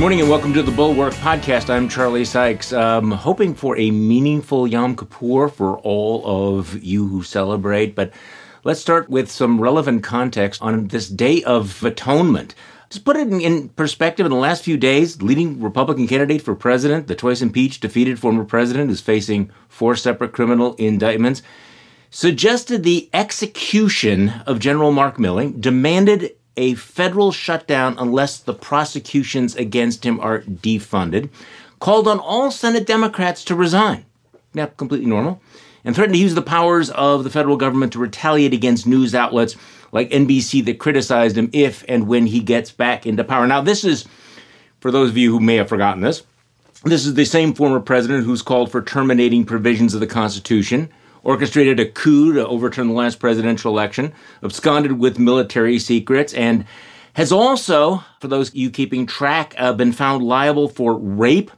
morning and welcome to the Bulwark Podcast. I'm Charlie Sykes. Um, hoping for a meaningful Yom Kippur for all of you who celebrate, but let's start with some relevant context on this Day of Atonement. Just put it in, in perspective, in the last few days, leading Republican candidate for president, the twice impeached, defeated former president, is facing four separate criminal indictments, suggested the execution of General Mark Milley, demanded a federal shutdown unless the prosecutions against him are defunded, called on all Senate Democrats to resign. Now, completely normal. And threatened to use the powers of the federal government to retaliate against news outlets like NBC that criticized him if and when he gets back into power. Now, this is, for those of you who may have forgotten this, this is the same former president who's called for terminating provisions of the Constitution orchestrated a coup to overturn the last presidential election, absconded with military secrets, and has also, for those of you keeping track, uh, been found liable for rape,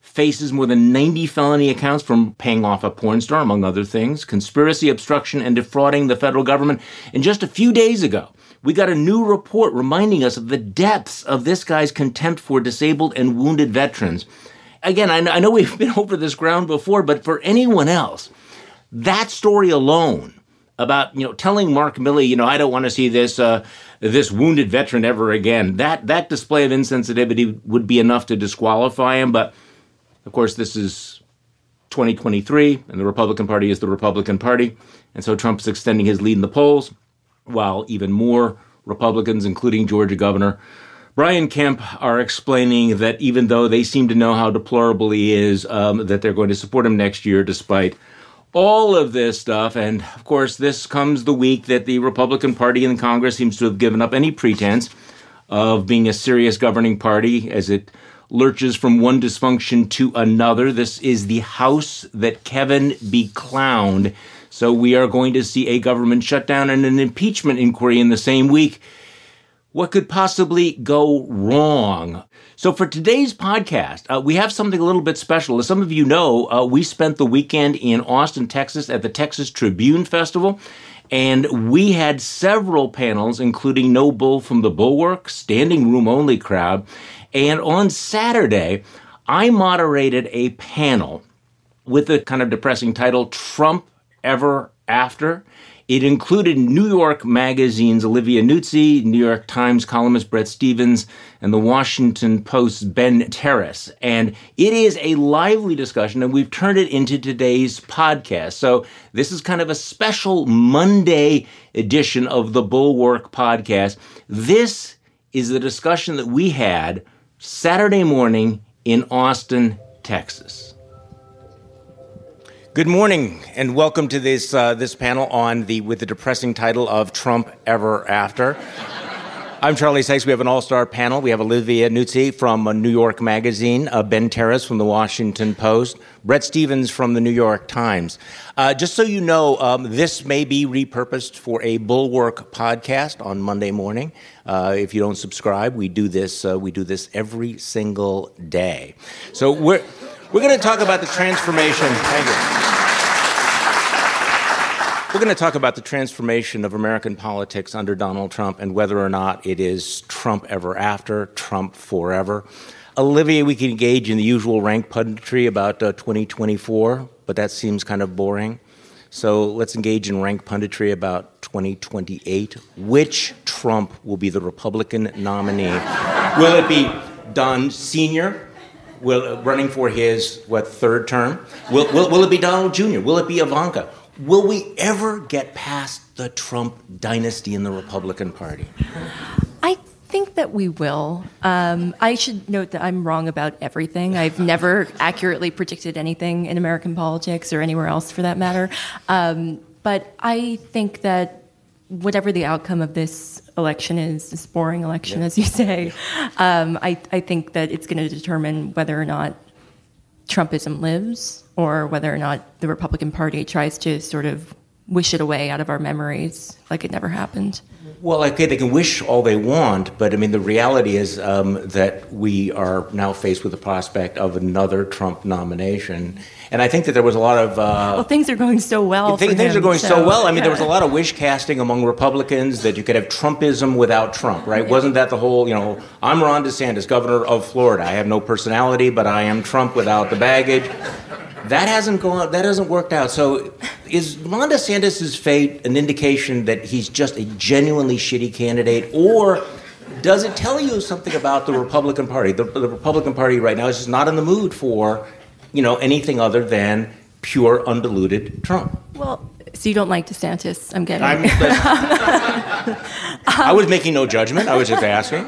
faces more than 90 felony accounts from paying off a porn star, among other things, conspiracy, obstruction, and defrauding the federal government. And just a few days ago, we got a new report reminding us of the depths of this guy's contempt for disabled and wounded veterans. Again, I know we've been over this ground before, but for anyone else, that story alone about you know telling Mark Milley, you know, I don't want to see this uh, this wounded veteran ever again. That that display of insensitivity would be enough to disqualify him. But of course, this is 2023, and the Republican Party is the Republican Party, and so Trump is extending his lead in the polls, while even more Republicans, including Georgia Governor Brian Kemp, are explaining that even though they seem to know how deplorable he is, um, that they're going to support him next year despite all of this stuff. And of course, this comes the week that the Republican Party in Congress seems to have given up any pretense of being a serious governing party as it lurches from one dysfunction to another. This is the House that Kevin be clowned. So we are going to see a government shutdown and an impeachment inquiry in the same week. What could possibly go wrong? So, for today's podcast, uh, we have something a little bit special. As some of you know, uh, we spent the weekend in Austin, Texas at the Texas Tribune Festival. And we had several panels, including No Bull from the Bulwark, standing room only crowd. And on Saturday, I moderated a panel with the kind of depressing title Trump Ever After. It included New York Magazine's Olivia Nuzzi, New York Times columnist Bret Stephens, and the Washington Post's Ben Terris. And it is a lively discussion, and we've turned it into today's podcast. So this is kind of a special Monday edition of the Bulwark podcast. This is the discussion that we had Saturday morning in Austin, Texas. Good morning, and welcome to this uh, this panel on the with the depressing title of Trump Ever After. I'm Charlie Sykes. We have an all-star panel. We have Olivia Nuzzi from uh, New York Magazine, uh, Ben Terris from the Washington Post, Bret Stephens from the New York Times. Uh, just so you know, um, this may be repurposed for a Bulwark podcast on Monday morning. Uh, if you don't subscribe, we do this. We do this every single day. So we're we're going to talk about the transformation. Thank you. We're going to talk about the transformation of American politics under Donald Trump and whether or not it is Trump ever after, Trump forever. Olivia, we can engage in the usual rank punditry about uh, 2024, but that seems kind of boring. So let's engage in rank punditry about 2028. Which Trump will be the Republican nominee? will it be Don Sr., will, running for his what third term? Will, will, will it be Donald Jr.? Will it be Ivanka? Will we ever get past the Trump dynasty in the Republican Party? I think that we will. Um, I should note that I'm wrong about everything. I've never accurately predicted anything in American politics or anywhere else for that matter. Um, but I think that whatever the outcome of this election is, this boring election, yeah. as you say, um, I, I think that it's going to determine whether or not Trumpism lives or whether or not the Republican Party tries to sort of wish it away out of our memories like it never happened. Well, okay, they can wish all they want, but I mean, the reality is um, that we are now faced with the prospect of another Trump nomination. And I think that there was a lot of. Uh, well, things are going so well. Th- things him, are going so, so, well. I mean, yeah. there was a lot of wish casting among Republicans that you could have Trumpism without Trump, right? Yeah. Wasn't that the whole, you know, I'm Ron DeSantis, governor of Florida. I have no personality, but I am Trump without the baggage. That hasn't gone. That hasn't worked out. So, is Ron DeSantis' fate an indication that he's just a genuinely shitty candidate, or does it tell you something about the Republican Party? The, the Republican Party right now is just not in the mood for, you know, anything other than pure, undiluted Trump. Well, so you don't like DeSantis? I'm getting. I'm, I was making no judgment. I was just asking.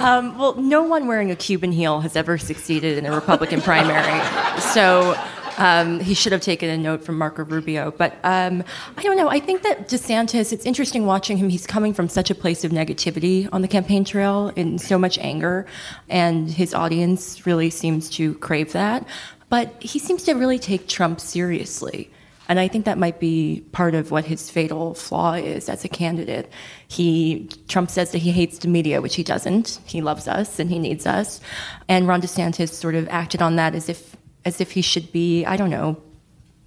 Um, well, no one wearing a Cuban heel has ever succeeded in a Republican primary. So um, he should have taken a note from Marco Rubio. But um, I don't know. I think that DeSantis, it's interesting watching him. He's coming from such a place of negativity on the campaign trail and so much anger. And his audience really seems to crave that. But he seems to really take Trump seriously. And I think that might be part of what his fatal flaw is as a candidate. He Trump says that he hates the media, which he doesn't. He loves us and he needs us. And Ron DeSantis sort of acted on that as if as if he should be, I don't know,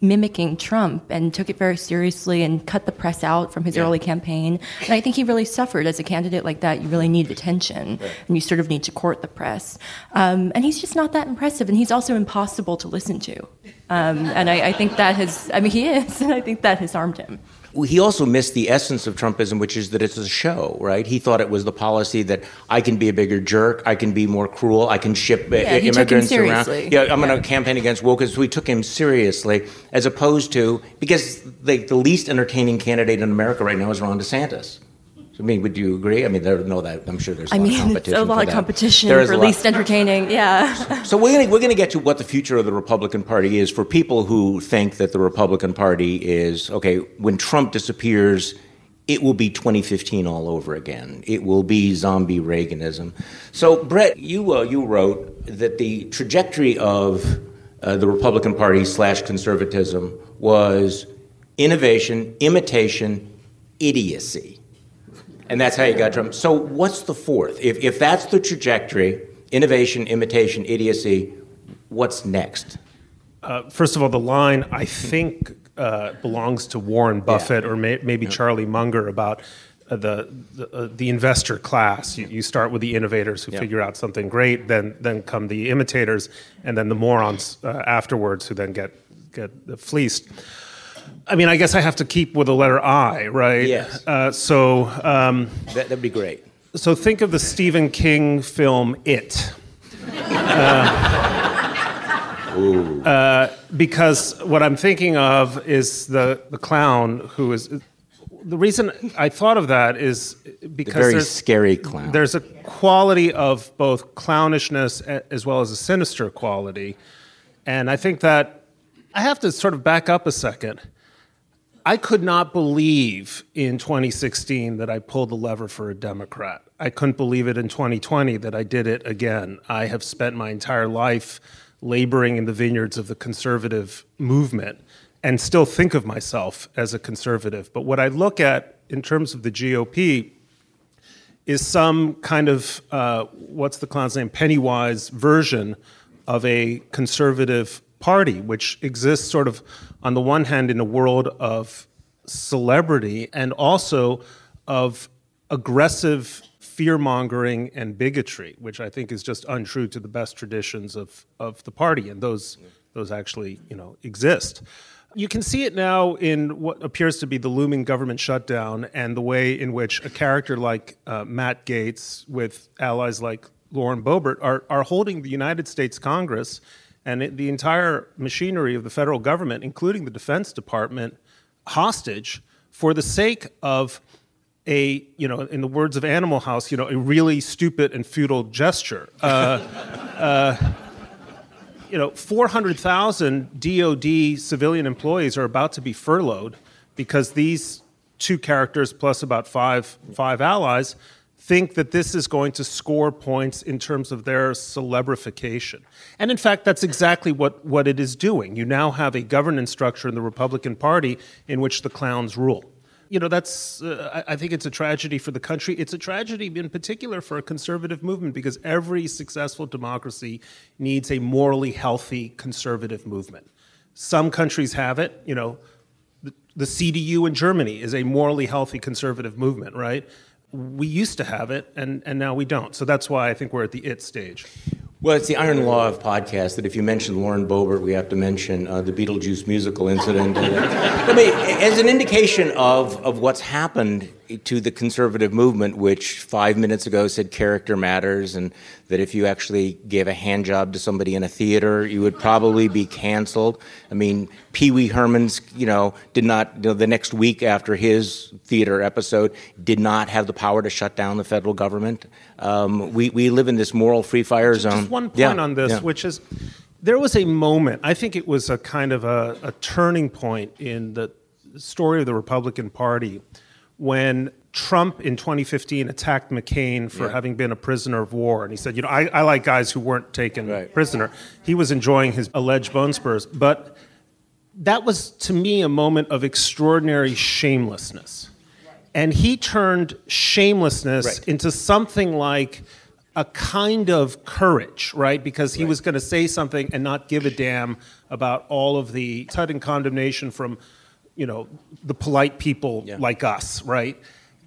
mimicking Trump and took it very seriously and cut the press out from his yeah. early campaign. And I think he really suffered as a candidate like that. You really need attention right. and you sort of need to court the press. Um, and he's just not that impressive. And he's also impossible to listen to. Um, and I, I think that has, I mean, he is, and I think that has harmed him he also missed the essence of Trumpism, which is that it's a show, right? He thought it was the policy that I can be a bigger jerk, I can be more cruel, I can ship yeah, immigrants around. Yeah, I'm yeah. going to campaign against woke. So we took him seriously, as opposed to because the, the least entertaining candidate in America right now is Ron DeSantis. I mean, would you agree? I mean, there, no, that I'm sure there's. A I lot mean, of competition it's a lot of competition There is for least entertaining. Yeah. So we're gonna we're gonna get to what the future of the Republican Party is for people who think that the Republican Party is okay. When Trump disappears, it will be 2015 all over again. It will be zombie Reaganism. So Bret, you uh, you wrote that the trajectory of uh, the Republican Party slash conservatism was innovation, imitation, idiocy. And that's how you got Trump. So, what's the fourth? If, if that's the trajectory, innovation, imitation, idiocy, what's next? Uh, first of all, the line I think uh, belongs to Warren Buffett yeah. or may, maybe yeah. Charlie Munger about uh, the the, uh, the, investor class. You, you, start with the innovators who yeah. figure out something great, then then come the imitators, and then the morons uh, afterwards who then get get fleeced. I mean, I guess I have to keep with the letter I, right? Yes. Uh, so um, that, would be great. So think of the Stephen King film It. Uh, uh, because what I'm thinking of is the, the clown who is. The reason I thought of that is because the very there's, scary clown. There's a quality of both clownishness as well as a sinister quality, and I think that I have to sort of back up a second I could not believe in 2016 that I pulled the lever for a Democrat. I couldn't believe it in 2020 that I did it again. I have spent my entire life laboring in the vineyards of the conservative movement and still think of myself as a conservative. But what I look at in terms of the GOP is some kind of, uh, what's the clown's name, Pennywise version of a conservative party, which exists sort of on the one hand in a world of celebrity and also of aggressive fear mongering and bigotry, which I think is just untrue to the best traditions of, of the party, and those those actually you know exist. You can see it now in what appears to be the looming government shutdown and the way in which a character like uh, Matt Gaetz, with allies like Lauren Boebert, are, are holding the United States Congress and it, the entire machinery of the federal government, including the Defense Department, hostage for the sake of a, you know, in the words of Animal House, you know, a really stupid and futile gesture. Uh, uh, you know, 400,000 DoD civilian employees are about to be furloughed because these two characters plus about five five allies think that this is going to score points in terms of their celebrification. And in fact, that's exactly what, what it is doing. You now have a governance structure in the Republican Party in which the clowns rule. You know, that's, uh, I think it's a tragedy for the country. It's a tragedy in particular for a conservative movement because every successful democracy needs a morally healthy conservative movement. Some countries have it. You know, the, the CDU in Germany is a morally healthy conservative movement, right? We used to have it, and, and now we don't. So that's why I think we're at the it stage. Well, it's the iron law of podcasts that if you mention Lauren Boebert, we have to mention uh, the Beetlejuice musical incident. I mean, as an indication of, of what's happened to the conservative movement, which five minutes ago said character matters, and that if you actually gave a hand job to somebody in a theater, you would probably be canceled. I mean, Pee Wee Herman's, you know, did not, you know, the next week after his theater episode, did not have the power to shut down the federal government. Um, we, we live in this moral free fire zone. Just one point yeah, on this, yeah. which is there was a moment, I think it was a kind of a, a turning point in the story of the Republican Party when Trump in 2015 attacked McCain for yeah. having been a prisoner of war. And he said, You know, I, I like guys who weren't taken right. prisoner. He was enjoying his alleged bone spurs. But that was, to me, a moment of extraordinary shamelessness. And he turned shamelessness right. into something like a kind of courage, right? Because he right. was going to say something and not give a damn about all of the sudden condemnation from you know, the polite people yeah. like us, right?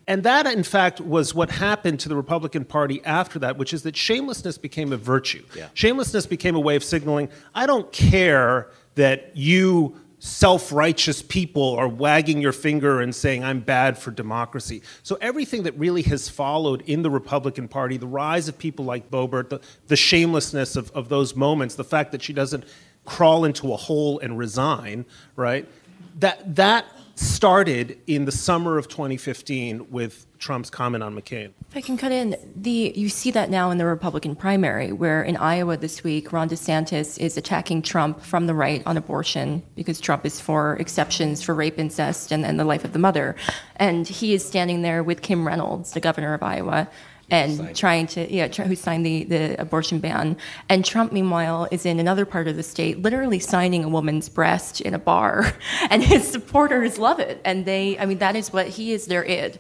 And that, in fact, was what happened to the Republican Party after that, which is that shamelessness became a virtue. Yeah. Shamelessness became a way of signaling I don't care that you self righteous people are wagging your finger and saying, I'm bad for democracy. So, everything that really has followed in the Republican Party, the rise of people like Boebert, the, the shamelessness of, of those moments, the fact that she doesn't crawl into a hole and resign, right? That that started in the summer of 2015 with Trump's comment on McCain. If I can cut in, the you see that now in the Republican primary, where in Iowa this week, Ron DeSantis is attacking Trump from the right on abortion because Trump is for exceptions for rape, incest, and, and the life of the mother, and he is standing there with Kim Reynolds, the governor of Iowa, and trying to yeah who signed the, the abortion ban. And trump meanwhile is in another part of the state literally signing a woman's breast in a bar. And his supporters love it. And they i mean that is what he is their id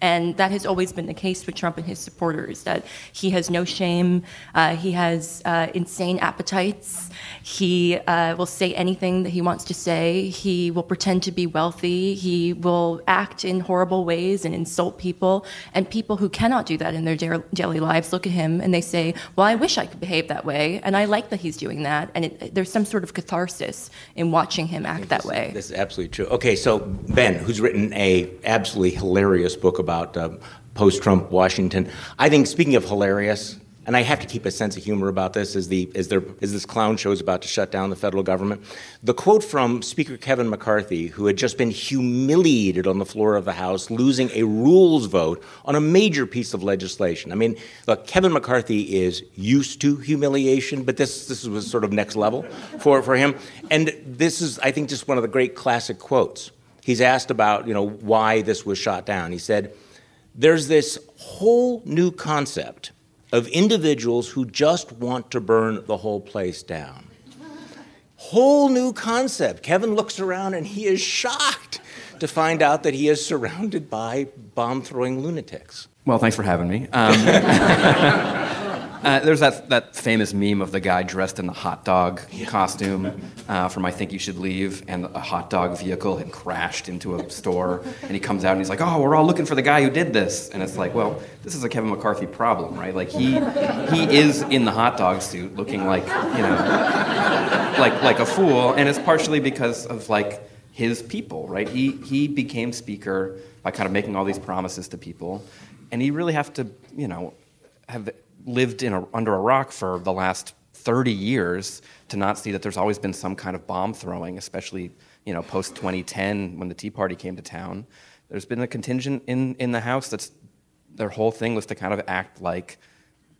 and that has always been the case with Trump and his supporters that he has no shame, uh, he has uh, insane appetites, he uh, will say anything that he wants to say, he will pretend to be wealthy, he will act in horrible ways and insult people. And people who cannot do that in their daily lives look at him and they say, Well, I wish I could behave that way, and I like that he's doing that. And it, there's some sort of catharsis in watching him act that way. This is absolutely true. Okay, so Ben, who's written a absolutely hilarious book about about uh, post Trump Washington. I think, speaking of hilarious, and I have to keep a sense of humor about this as, the, as, there, as this clown show is about to shut down the federal government. The quote from Speaker Kevin McCarthy, who had just been humiliated on the floor of the House, losing a rules vote on a major piece of legislation. I mean, look, Kevin McCarthy is used to humiliation, but this, this was sort of next level for, for him. And this is, I think, just one of the great classic quotes. He's asked about, you know, why this was shot down. He said, there's this whole new concept of individuals who just want to burn the whole place down. Whole new concept. Kevin looks around and he is shocked to find out that he is surrounded by bomb throwing lunatics. Well, thanks for having me. Um, Uh, there's that, that famous meme of the guy dressed in the hot dog costume uh, from I Think You Should Leave, and a hot dog vehicle had crashed into a store, and he comes out and he's like, "Oh, we're all looking for the guy who did this," and it's like, well, this is a Kevin McCarthy problem, right? Like he he is in the hot dog suit, looking like you know, like like a fool, and it's partially because of like his people, right? He he became speaker by kind of making all these promises to people, and he really have to, you know, have lived in a, under a rock for the last 30 years to not see that there's always been some kind of bomb throwing, especially you know post 2010 when the Tea Party came to town. There's been a contingent in, in the House that's their whole thing was to kind of act like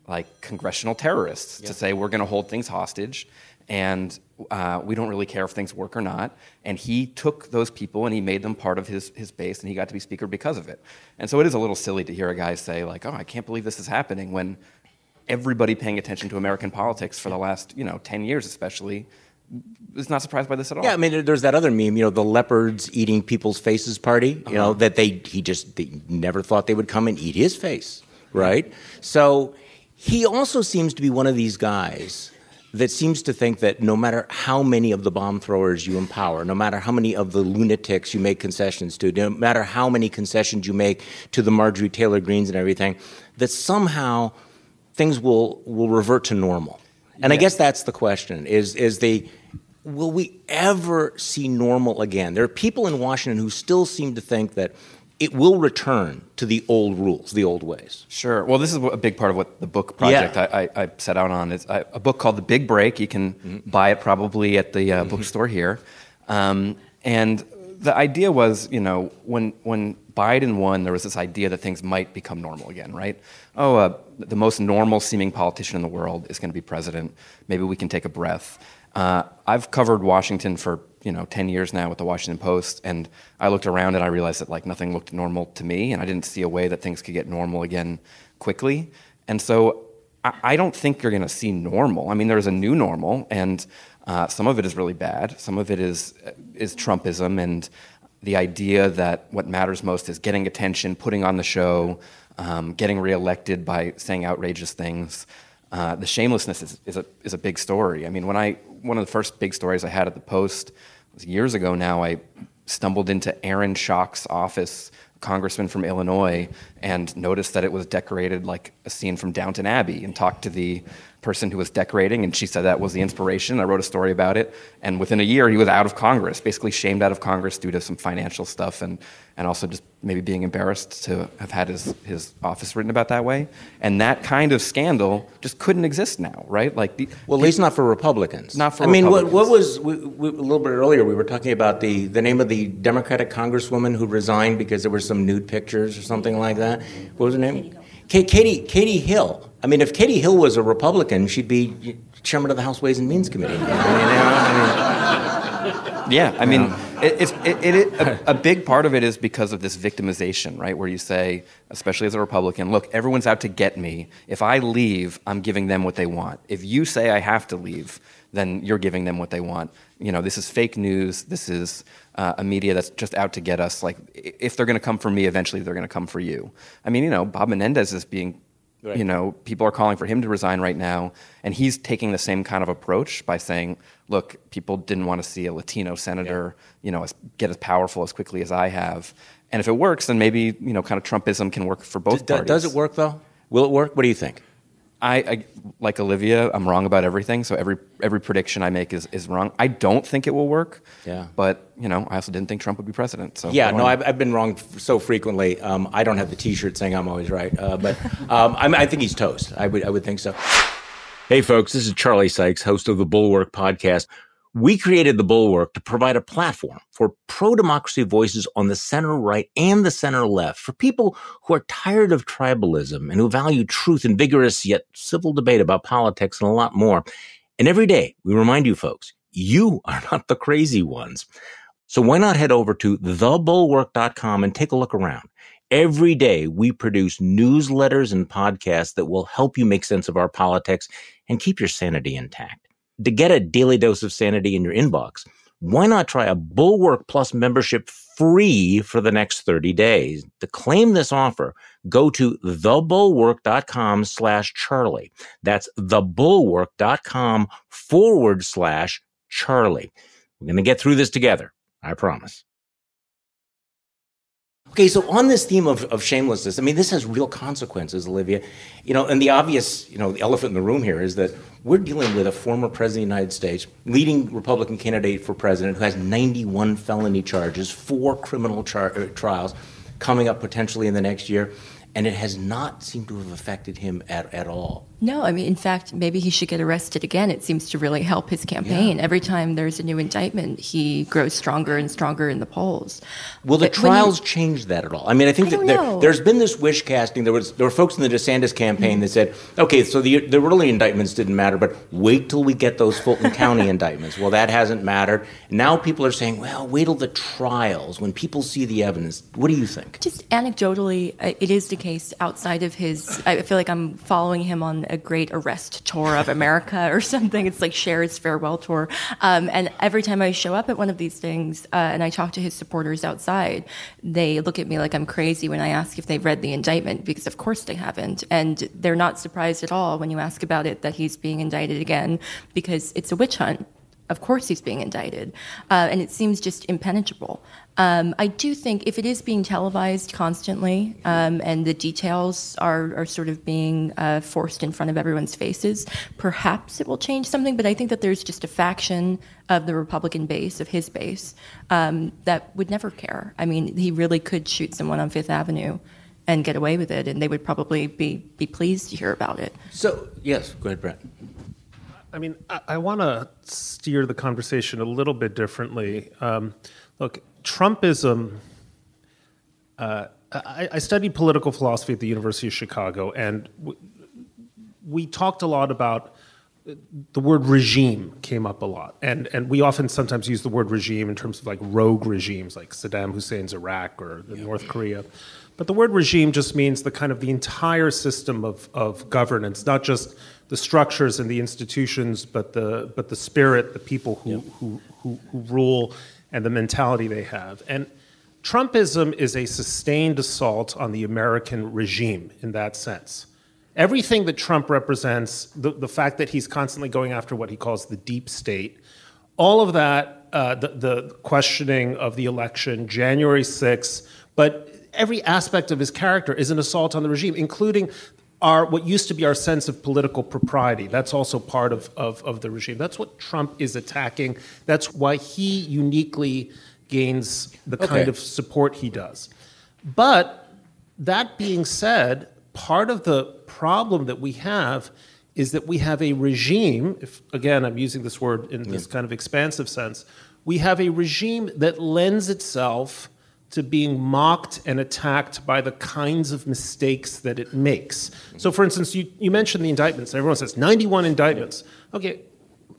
like congressional terrorists yeah. to say we're going to hold things hostage and uh, we don't really care if things work or not. And he took those people and he made them part of his, his base, and he got to be speaker because of it. And so it is a little silly to hear a guy say, like, oh, I can't believe this is happening when everybody paying attention to American politics for the last, you know, 10 years especially, is not surprised by this at all. Yeah, I mean, there's that other meme, you know, the leopards eating people's faces party, you uh-huh. know, that they, he just, they never thought they would come and eat his face, right? So he also seems to be one of these guys that seems to think that no matter how many of the bomb throwers you empower, no matter how many of the lunatics you make concessions to, no matter how many concessions you make to the Marjorie Taylor Greens and everything, that somehow things will will revert to normal. And yeah. I guess that's the question: is is the will we ever see normal again? There are people in Washington who still seem to think that it will return to the old rules, the old ways. Sure. Well, this is a big part of what the book project yeah. I, I, I, set out on. It's a book called The Big Break. You can mm-hmm. buy it probably at the uh, mm-hmm. bookstore here. Um, and the idea was, you know, when when Biden won, there was this idea that things might become normal again, right? Oh, uh, the most normal seeming politician in the world is going to be president. Maybe we can take a breath. Uh, I've covered Washington for you know 10 years now with the Washington Post, and I looked around and I realized that like nothing looked normal to me, and I didn't see a way that things could get normal again quickly. And so I, I don't think you're going to see normal. I mean, there's a new normal, and uh, some of it is really bad. Some of it is is Trumpism and the idea that what matters most is getting attention, putting on the show, um, getting reelected by saying outrageous things. Uh, the shamelessness is, is, a, is a big story. I mean, when I one of the first big stories I had at the Post was years ago now. I stumbled into Aaron Schock's office, congressman from Illinois, and noticed that it was decorated like a scene from Downton Abbey, and talked to the person who was decorating, and she said that was the inspiration. I wrote a story about it, and within a year, he was out of Congress, basically shamed out of Congress due to some financial stuff, and and also just maybe being embarrassed to have had his his office written about that way. And that kind of scandal just couldn't exist now, right? Like, the, well, at least not for Republicans. Not for. I mean, what, what was we, we, a little bit earlier? We were talking about the the name of the Democratic congresswoman who resigned because there were some nude pictures or something like that. What was her name? Katie Katie Hill. I mean, if Katie Hill was a Republican, she'd be chairman of the House Ways and Means Committee. I mean, you know, I mean, yeah, I mean, it, it's it, it, it a, a, big part of it is because of this victimization, right? Where you say, especially as a Republican, look, everyone's out to get me. If I leave, I'm giving them what they want. If you say I have to leave, then you're giving them what they want. You know, this is fake news. This is uh, a media that's just out to get us. Like, if they're going to come for me, eventually they're going to come for you. I mean, you know, Bob Menendez is being Right. You know, people are calling for him to resign right now, and he's taking the same kind of approach by saying, "Look, people didn't want to see a Latino senator, yeah. you know, as, get as powerful as quickly as I have." And if it works, then maybe you know, kind of Trumpism can work for both D- parties. Does it work though? Will it work? What do you think? I, I, like Olivia. I'm wrong about everything, so every every prediction I make is, is wrong. I don't think it will work. Yeah. But you know, I also didn't think Trump would be president. So yeah, no, I've, I've been wrong so frequently. Um, I don't have the T-shirt saying I'm always right, uh, but um, I think he's toast. I would I would think so. Hey, folks, this is Charlie Sykes, host of the Bulwark Podcast. We created the Bulwark to provide a platform for pro democracy voices on the center right and the center left for people who are tired of tribalism and who value truth and vigorous yet civil debate about politics and a lot more. And every day we remind you folks, you are not the crazy ones. So why not head over to thebulwark.com and take a look around? Every day we produce newsletters and podcasts that will help you make sense of our politics and keep your sanity intact to get a daily dose of sanity in your inbox, why not try a Bulwark Plus membership free for the next 30 days? To claim this offer, go to thebulwark.com slash Charlie. That's thebulwark.com forward slash Charlie. We're going to get through this together. I promise. Okay, so on this theme of, of shamelessness, I mean, this has real consequences, Olivia. You know, and the obvious, you know, the elephant in the room here is that we're dealing with a former president of the United States, leading Republican candidate for president, who has 91 felony charges, four criminal char- uh, trials coming up potentially in the next year, and it has not seemed to have affected him at, at all. No, I mean, in fact, maybe he should get arrested again. It seems to really help his campaign. Yeah. Every time there's a new indictment, he grows stronger and stronger in the polls. Will the trials you, change that at all? I mean, I think I that there, has been this wish casting. There was there were folks in the DeSantis campaign mm-hmm. that said, okay, so the the early indictments didn't matter, but wait till we get those Fulton County indictments. Well, that hasn't mattered. Now people are saying, well, wait till the trials when people see the evidence. What do you think? Just anecdotally, uh, it is the case outside of his. I feel like I'm following him on a great arrest tour of America or something. It's like Cher's farewell tour. Um, and every time I show up at one of these things uh, and I talk to his supporters outside, they look at me like I'm crazy when I ask if they've read the indictment because, of course, they haven't. And they're not surprised at all when you ask about it that he's being indicted again because it's a witch hunt of course he's being indicted. Uh, and it seems just impenetrable. Um, I do think if it is being televised constantly um, and the details are, are sort of being uh, forced in front of everyone's faces, perhaps it will change something. But I think that there's just a faction of the Republican base, of his base, um, that would never care. I mean, he really could shoot someone on Fifth Avenue and get away with it, and they would probably be, be pleased to hear about it. So, yes, go ahead, Bret. I mean, I, I want to steer the conversation a little bit differently. Um, look, Trumpism. Uh, I, I, studied political philosophy at the University of Chicago, and w- we talked a lot about the word regime came up a lot, and and we often sometimes use the word regime in terms of like rogue regimes, like Saddam Hussein's Iraq or yeah. North Korea. But the word regime just means the kind of the entire system of, of governance, not just the structures and the institutions, but the but the spirit, the people who, who, who, who rule, and the mentality they have. And Trumpism is a sustained assault on the American regime in that sense. Everything that Trump represents, the, the fact that he's constantly going after what he calls the deep state, all of that, uh, the, the questioning of the election, January 6th, but every aspect of his character is an assault on the regime, including our what used to be our sense of political propriety. That's also part of, of, of, the regime. That's what Trump is attacking. That's why he uniquely gains the okay. kind of support he does. But that being said, part of the problem that we have is that we have a regime, if again I'm using this word in this mm. kind of expansive sense, we have a regime that lends itself to being mocked and attacked by the kinds of mistakes that it makes. So, for instance, you, you mentioned the indictments. Everyone says 91 indictments. Okay,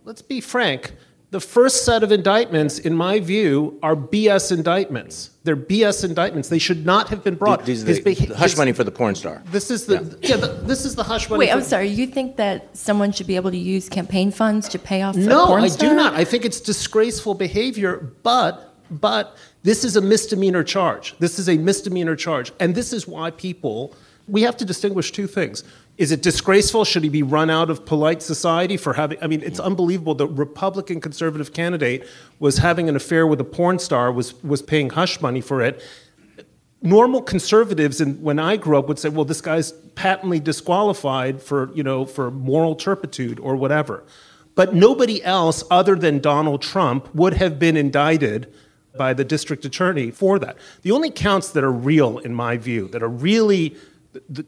let's be frank. The first set of indictments, in my view, are BS indictments. They're BS indictments. They should not have been brought. These are the, the hush money for the porn star. This is the yeah. yeah the, this is the hush money. Wait, I'm sorry. You think that someone should be able to use campaign funds to pay off? No, porn I do not. I think it's disgraceful behavior. But but this is a misdemeanor charge. This is a misdemeanor charge. And this is why people, we have to distinguish two things. Is it disgraceful? Should he be run out of polite society for having? I mean, it's unbelievable. The Republican conservative candidate was having an affair with a porn star, was, was paying hush money for it. Normal conservatives, and when I grew up, would say, "Well, this guy's patently disqualified for you know for moral turpitude or whatever." But nobody else, other than Donald Trump, would have been indicted by the district attorney for that. The only counts that are real, in my view, that are really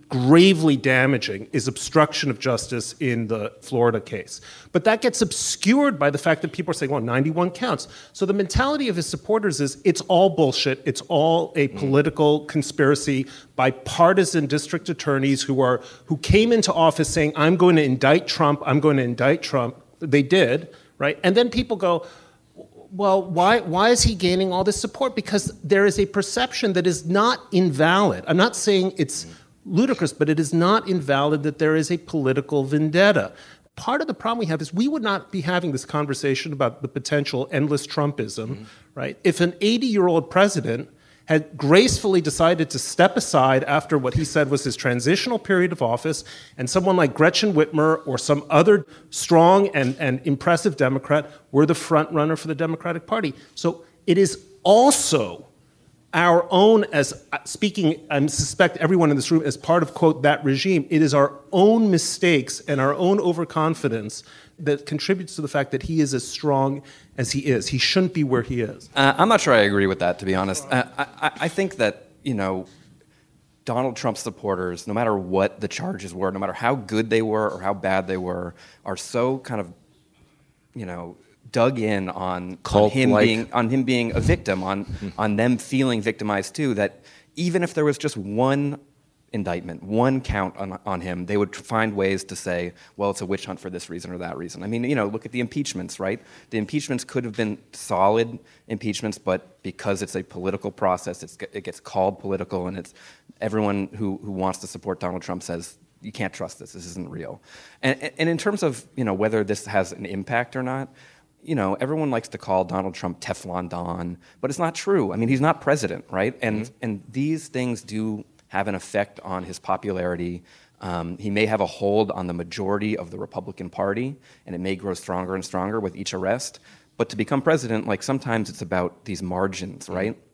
gravely damaging is obstruction of justice in the Florida case. But that gets obscured by the fact that people are saying, well, 91 counts. So the mentality of his supporters is it's all bullshit. It's all a mm. political conspiracy by partisan district attorneys who are who came into office saying, I'm going to indict Trump, I'm going to indict Trump. They did, right? And then people go, well, why, why is he gaining all this support? Because there is a perception that is not invalid. I'm not saying it's ludicrous, but it is not invalid that there is a political vendetta. Part of the problem we have is we would not be having this conversation about the potential endless Trumpism, mm-hmm. right? If an 80 year old president had gracefully decided to step aside after what he said was his transitional period of office, and someone like Gretchen Whitmer or some other strong and, and impressive Democrat were the front runner for the Democratic Party. So it is also our own, as uh, speaking, I suspect everyone in this room, as part of, quote, that regime, it is our own mistakes and our own overconfidence that contributes to the fact that he is as strong as he is. He shouldn't be where he is. Uh, I'm not sure I agree with that, to be honest. Uh, I, I think that, you know, Donald Trump supporters, no matter what the charges were, no matter how good they were or how bad they were, are so kind of, you know, dug in on, on him being on him being a victim, on on them feeling victimized too. That even if there was just one indictment, one count on, on him, they would find ways to say, well, it's a witch hunt for this reason or that reason. I mean, you know, look at the impeachments, right? The impeachments could have been solid impeachments, but because it's a political process, it gets called political, and it's everyone who, who wants to support Donald Trump says you can't trust this. This isn't real. And, and in terms of you know whether this has an impact or not, you know everyone likes to call Donald Trump Teflon Don, but it's not true. I mean, he's not president, right? And mm-hmm. and these things do have an effect on his popularity. Um, he may have a hold on the majority of the Republican Party, and it may grow stronger and stronger with each arrest. But to become president, like sometimes it's about these margins, right? Mm-hmm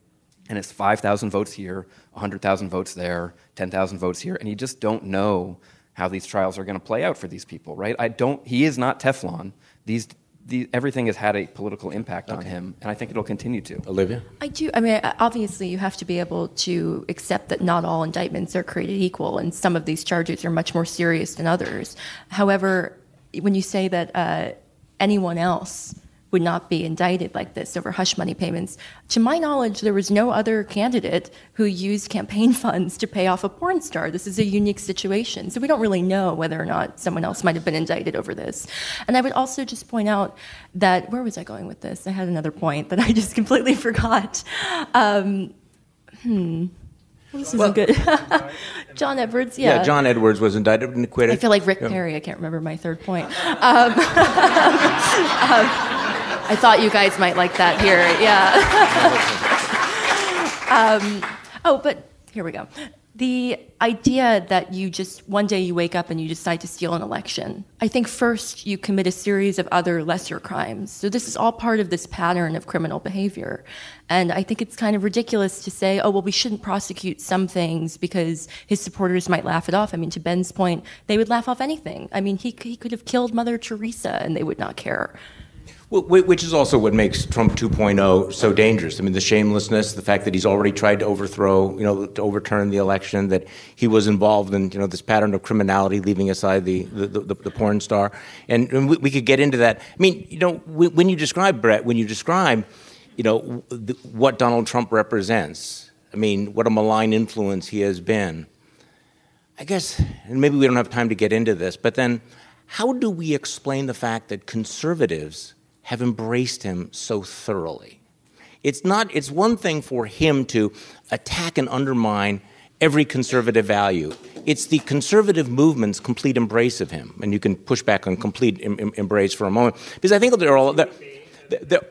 and it's 5,000 votes here, 100,000 votes there, 10,000 votes here, and you just don't know how these trials are going to play out for these people, right? I don't. He is not Teflon. These, the, everything has had a political impact okay. on him, and I think it'll continue to. Olivia, I do. I mean, obviously, you have to be able to accept that not all indictments are created equal, and some of these charges are much more serious than others. However, when you say that uh, anyone else would not be indicted like this over hush money payments. To my knowledge, there was no other candidate who used campaign funds to pay off a porn star. This is a unique situation. So we don't really know whether or not someone else might have been indicted over this. And I would also just point out that, where was I going with this? I had another point that I just completely forgot. Um, hmm. This isn't well, good. John Edwards, yeah. Yeah, John Edwards was indicted and acquitted. I feel like Rick yeah. Perry. I can't remember my third point. Um, um, I thought you guys might like that here. Yeah. um, oh, but here we go. The idea that you just one day you wake up and you decide to steal an election. I think first you commit a series of other lesser crimes. So this is all part of this pattern of criminal behavior. And I think it's kind of ridiculous to say, oh, well, we shouldn't prosecute some things because his supporters might laugh it off. I mean, to Ben's point, they would laugh off anything. I mean, he, he could have killed Mother Teresa and they would not care. Which is also what makes Trump 2.0 so dangerous. I mean, the shamelessness, the fact that he's already tried to overthrow, you know, to overturn the election, that he was involved in, you know, this pattern of criminality, leaving aside the the, the, the porn star, and, and we, we, could get into that. I mean, you know, when you describe Bret, when you describe, you know, what Donald Trump represents, I mean, what a malign influence he has been. I guess, and maybe we don't have time to get into this, but then, how do we explain the fact that conservatives have embraced him so thoroughly. It's not it's one thing for him to attack and undermine every conservative value. It's the conservative movement's complete embrace of him, and you can push back on complete em- em- embrace for a moment because I think they're all. They're, they're,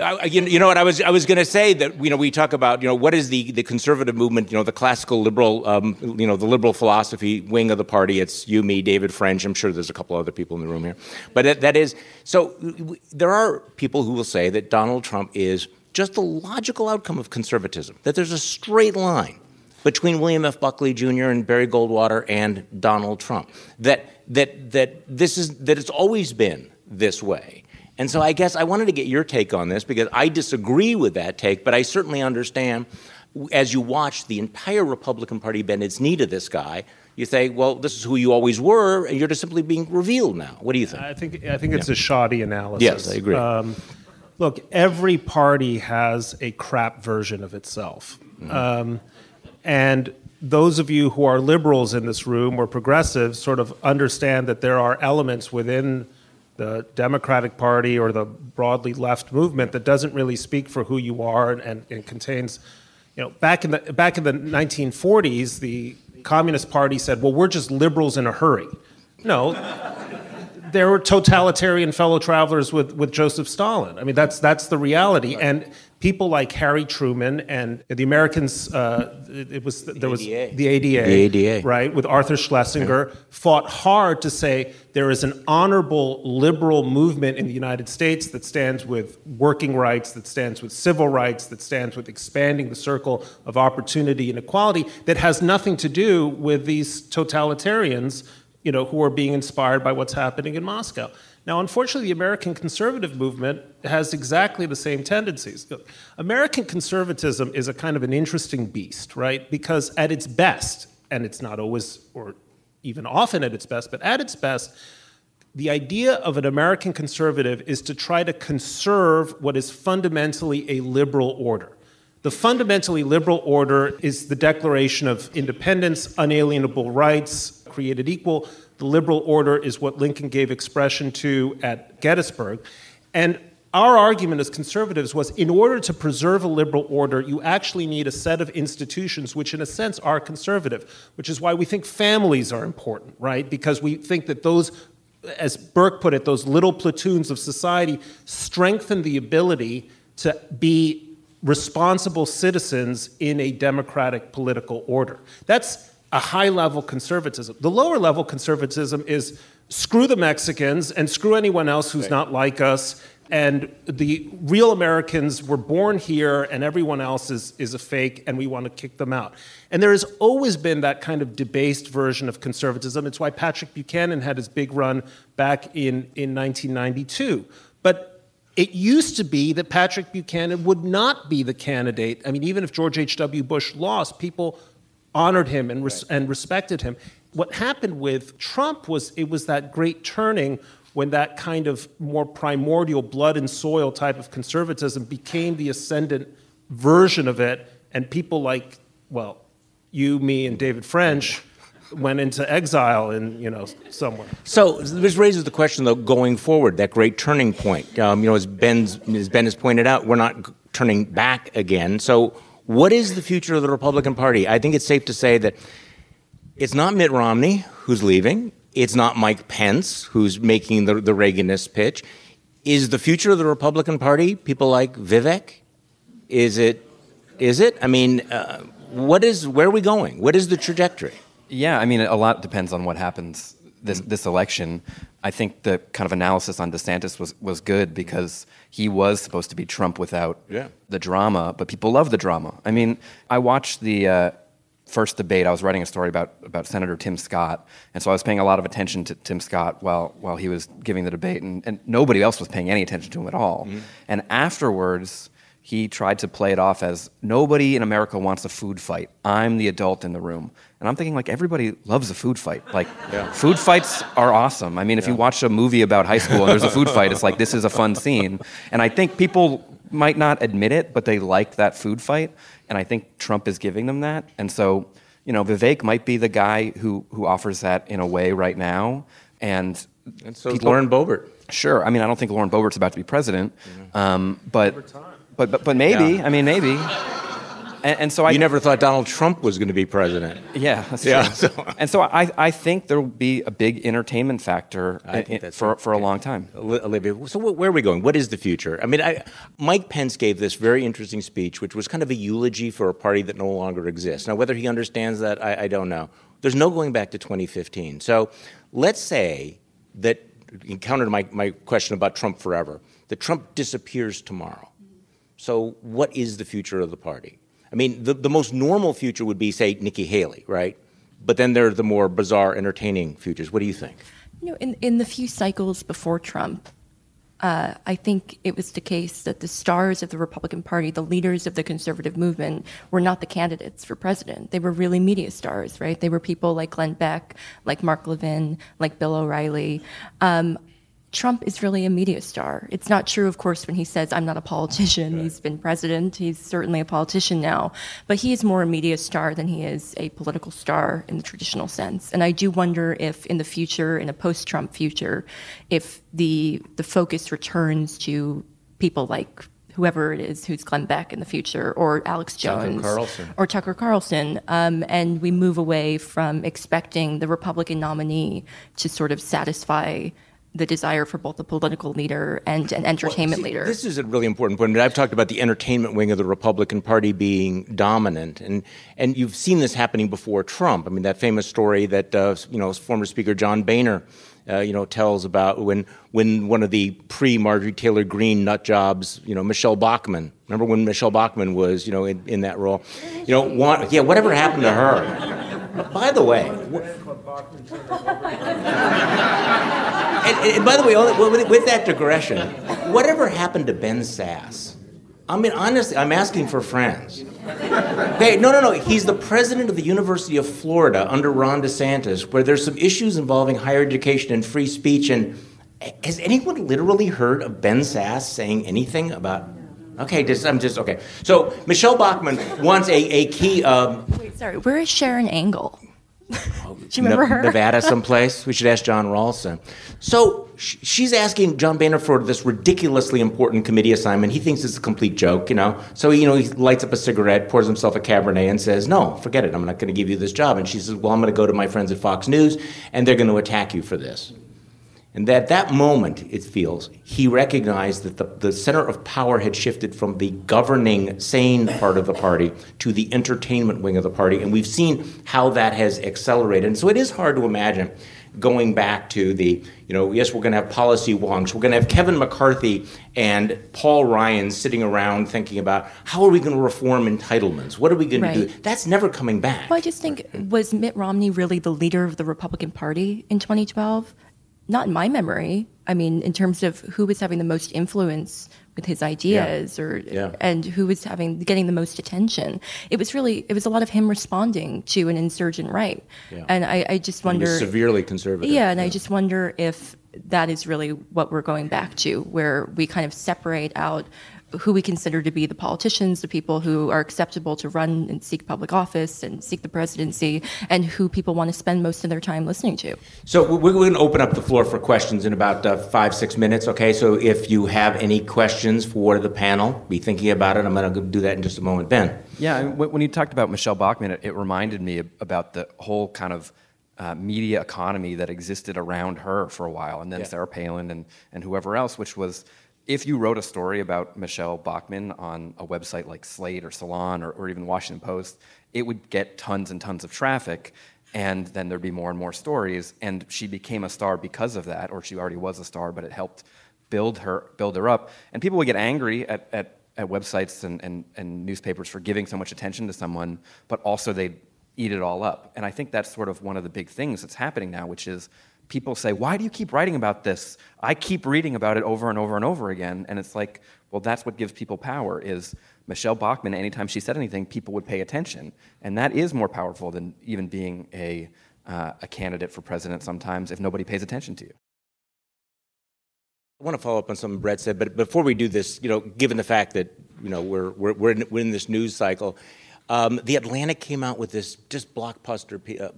I, you, know what I was I was going to say that you know we talk about you know what is the, the conservative movement you know the classical liberal um, you know the liberal philosophy wing of the party it's you me David French I'm sure there's a couple other people in the room here but that, that is so there are people who will say that Donald Trump is just the logical outcome of conservatism that there's a straight line between William F. Buckley Jr. and Barry Goldwater and Donald Trump that that that this is that it's always been this way and so I guess I wanted to get your take on this because I disagree with that take, but I certainly understand as you watch the entire Republican Party bend its knee to this guy, you say, well, this is who you always were, and you're just simply being revealed now. What do you think? I think I think it's yeah. a shoddy analysis. Yes, I agree. Um, look, every party has a crap version of itself, mm-hmm. um, and those of you who are liberals in this room or progressives sort of understand that there are elements within the Democratic Party or the broadly left movement that doesn't really speak for who you are and, and, contains, you know, back in the back in the 1940s, the Communist Party said, "Well, we're just liberals in a hurry." No, there were totalitarian fellow travelers with, with Joseph Stalin. I mean, that's that's the reality. And people like Harry Truman and the Americans, uh, it, it, was the there was ADA. the ADA, the ADA, right, with Arthur Schlesinger, yeah. fought hard to say there is an honorable liberal movement in the United States that stands with working rights, that stands with civil rights, that stands with expanding the circle of opportunity and equality, that has nothing to do with these totalitarians, you know, who are being inspired by what's happening in Moscow. Now, unfortunately, the American conservative movement has exactly the same tendencies. American conservatism is a kind of an interesting beast, right? Because at its best, and it's not always or even often at its best, but at its best, the idea of an American conservative is to try to conserve what is fundamentally a liberal order. The fundamentally liberal order is the Declaration of Independence, unalienable rights, created equal, the liberal order is what Lincoln gave expression to at Gettysburg. And our argument as conservatives was in order to preserve a liberal order, you actually need a set of institutions which, in a sense, are conservative, which is why we think families are important, right? Because we think that those, as Burke put it, those little platoons of society strengthen the ability to be responsible citizens in a democratic political order. That's a high level conservatism. The lower level conservatism is screw the Mexicans and screw anyone else who's right. not like us and the real Americans were born here, and everyone else is, is a fake, and we want to kick them out. And there has always been that kind of debased version of conservatism. It's why Patrick Buchanan had his big run back in, in 1992. But it used to be that Patrick Buchanan would not be the candidate. I mean, even if George H.W. Bush lost, people honored him and, res- and respected him. What happened with Trump was it was that great turning when that kind of more primordial blood and soil type of conservatism became the ascendant version of it, and people like, well, you, me, and David French went into exile in you know somewhere. So this raises the question though going forward that great turning point. Um, you know as Ben's as Ben has pointed out, we're not turning back again. So what is the future of the Republican Party? I think it's safe to say that it's not Mitt Romney who's leaving. It's not Mike Pence who's making the, the Reaganist pitch. Is the future of the Republican Party people like Vivek? Is it? Is it? I mean, uh, what is? Where are we going? What is the trajectory? Yeah, I mean, a lot depends on what happens this this election. I think the kind of analysis on DeSantis was was good because he was supposed to be Trump without yeah. the drama, but people love the drama. I mean, I watched the. Uh, first debate, I was writing a story about, about Senator Tim Scott, and so I was paying a lot of attention to Tim Scott while, while he was giving the debate, and, and nobody else was paying any attention to him at all. Mm-hmm. And afterwards, he tried to play it off as nobody in America wants a food fight. I'm the adult in the room. And I'm thinking, like, everybody loves a food fight. Like, yeah. food fights are awesome. I mean, if yeah. you watch a movie about high school and there's a food fight, it's like, this is a fun scene. And I think people might not admit it, but they like that food fight. And I think Trump is giving them that. And so, you know, Vivek might be the guy who, who offers that in a way right now. And, and so people, Lauren Boebert. Sure. I mean, I don't think Lauren Boebert's about to be president. Um, but, but, but, but maybe. Yeah. I mean, maybe. And, and, so I. You never thought Donald Trump was going to be president. Yeah, that's yeah. So. And so I, I think there will be a big entertainment factor in, for, for a long time. Olivia, so where are we going? What is the future? I mean, I, Mike Pence gave this very interesting speech, which was kind of a eulogy for a party that no longer exists. Now, whether he understands that, I, I don't know. There's no going back to 2015. So let's say that, counter to my, my question about Trump forever, that Trump disappears tomorrow. So, what is the future of the party? I mean, the, the most normal future would be, say, Nikki Haley, right? But then there are the more bizarre, entertaining futures. What do you think? You know, in, in the few cycles before Trump, uh, I think it was the case that the stars of the Republican Party, the leaders of the conservative movement, were not the candidates for president. They were really media stars, right? They were people like Glenn Beck, like Mark Levin, like Bill O'Reilly. Um, Trump is really a media star. It's not true, of course, when he says, I'm not a politician. Right. He's been president. He's certainly a politician now. But he is more a media star than he is a political star in the traditional sense. And I do wonder if in the future, in a post Trump future, if the, the focus returns to people like whoever it is who's Glenn Beck in the future, or Alex Jones, Tucker or Tucker Carlson, um, and we move away from expecting the Republican nominee to sort of satisfy the desire for both a political leader and an entertainment well, see, leader. This is a really important point. I mean, I've talked about the entertainment wing of the Republican Party being dominant, and and you've seen this happening before Trump. I mean, that famous story that uh, you know former Speaker John Boehner. Uh, you know, tells about when when one of the pre Marjorie Taylor Greene nut jobs, you know, Michele Bachmann. Remember when Michele Bachmann was, you know, in, in that role? You know, want, yeah, whatever happened to her? By the way, and, and, by the way, with, that digression, whatever happened to Ben Sasse? I mean, honestly, I'm asking for friends. Okay, no, no, no. He's the president of the University of Florida under Ron DeSantis, where there's some issues involving higher education and free speech. And has anyone literally heard of Ben Sasse saying anything about? Okay, just, I'm just okay. So Michele Bachmann wants a, a key. Um, Wait, sorry. Where is Sharron Angle? Do you remember her? Nevada, someplace. we should ask Jon Ralston. So sh- she's asking John Boehner for this ridiculously important committee assignment. He thinks it's a complete joke, you know. So you know he lights up a cigarette, pours himself a Cabernet, and says, "No, forget it. I'm not going to give you this job." And she says, "Well, I'm going to go to my friends at Fox News, and they're going to attack you for this." And at that moment, it feels, he recognized that the, the center of power had shifted from the governing, sane part of the party to the entertainment wing of the party. And we've seen how that has accelerated. And so it is hard to imagine going back to the, you know, yes, we're going to have policy wonks. We're going to have Kevin McCarthy and Paul Ryan sitting around thinking about how are we going to reform entitlements? What are we going right. to do? That's never coming back. Well, I just think, was Mitt Romney really the leader of the Republican Party in 2012? Not in my memory. I mean, in terms of who was having the most influence with his ideas yeah. or yeah. and who was having getting the most attention. It was really it was a lot of him responding to an insurgent right. Yeah. And I, I just wonder severely conservative. Yeah, and I just wonder if that is really what we're going back to, where we kind of separate out who we consider to be the politicians, the people who are acceptable to run and seek public office and seek the presidency, and who people want to spend most of their time listening to. So we're going to open up the floor for questions in about uh, five, six minutes. Okay, so if you have any questions for the panel, be thinking about it. I'm going to do that in just a moment. Ben. Yeah, when you talked about Michele Bachmann, it, it reminded me about the whole kind of uh, media economy that existed around her for a while, and then yeah. Sarah Palin and, and whoever else, which was if you wrote a story about Michele Bachmann on a website like Slate or Salon or, or, even Washington Post, it would get tons and tons of traffic, and then there'd be more and more stories. And she became a star because of that, or she already was a star, but it helped build her build her up. And people would get angry at, at, at websites and, and, and newspapers for giving so much attention to someone, but also they'd eat it all up. And I think that's sort of one of the big things that's happening now, which is people say, Why do you keep writing about this? I keep reading about it over and over and over again. And it's like, well, that's what gives people power is Michele Bachmann, anytime she said anything, people would pay attention. And that is more powerful than even being a, uh, a candidate for president sometimes if nobody pays attention to you. I want to follow up on something Bret said, but before we do this, you know, given the fact that you know we're we're we're in, we're in this news cycle, um, the Atlantic came out with this just blockbuster uh,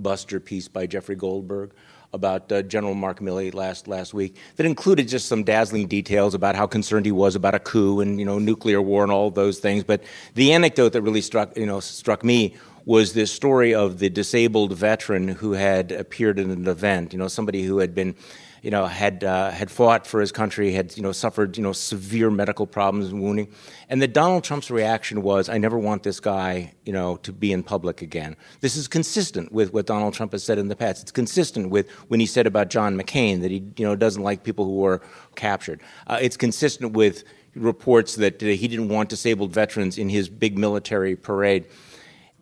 blockbuster piece by Jeffrey Goldberg about uh, General Mark Milley last last week that included just some dazzling details about how concerned he was about a coup and you know nuclear war and all those things. But the anecdote that really struck you know struck me was this story of the disabled veteran who had appeared in an event. You know, somebody who had been you know, had uh, had fought for his country, had you know suffered you know severe medical problems and wounding, and that Donald Trump's reaction was, "I never want this guy you know to be in public again." This is consistent with what Donald Trump has said in the past. It's consistent with when he said about John McCain that he you know doesn't like people who were captured. Uh, it's consistent with reports that he didn't want disabled veterans in his big military parade,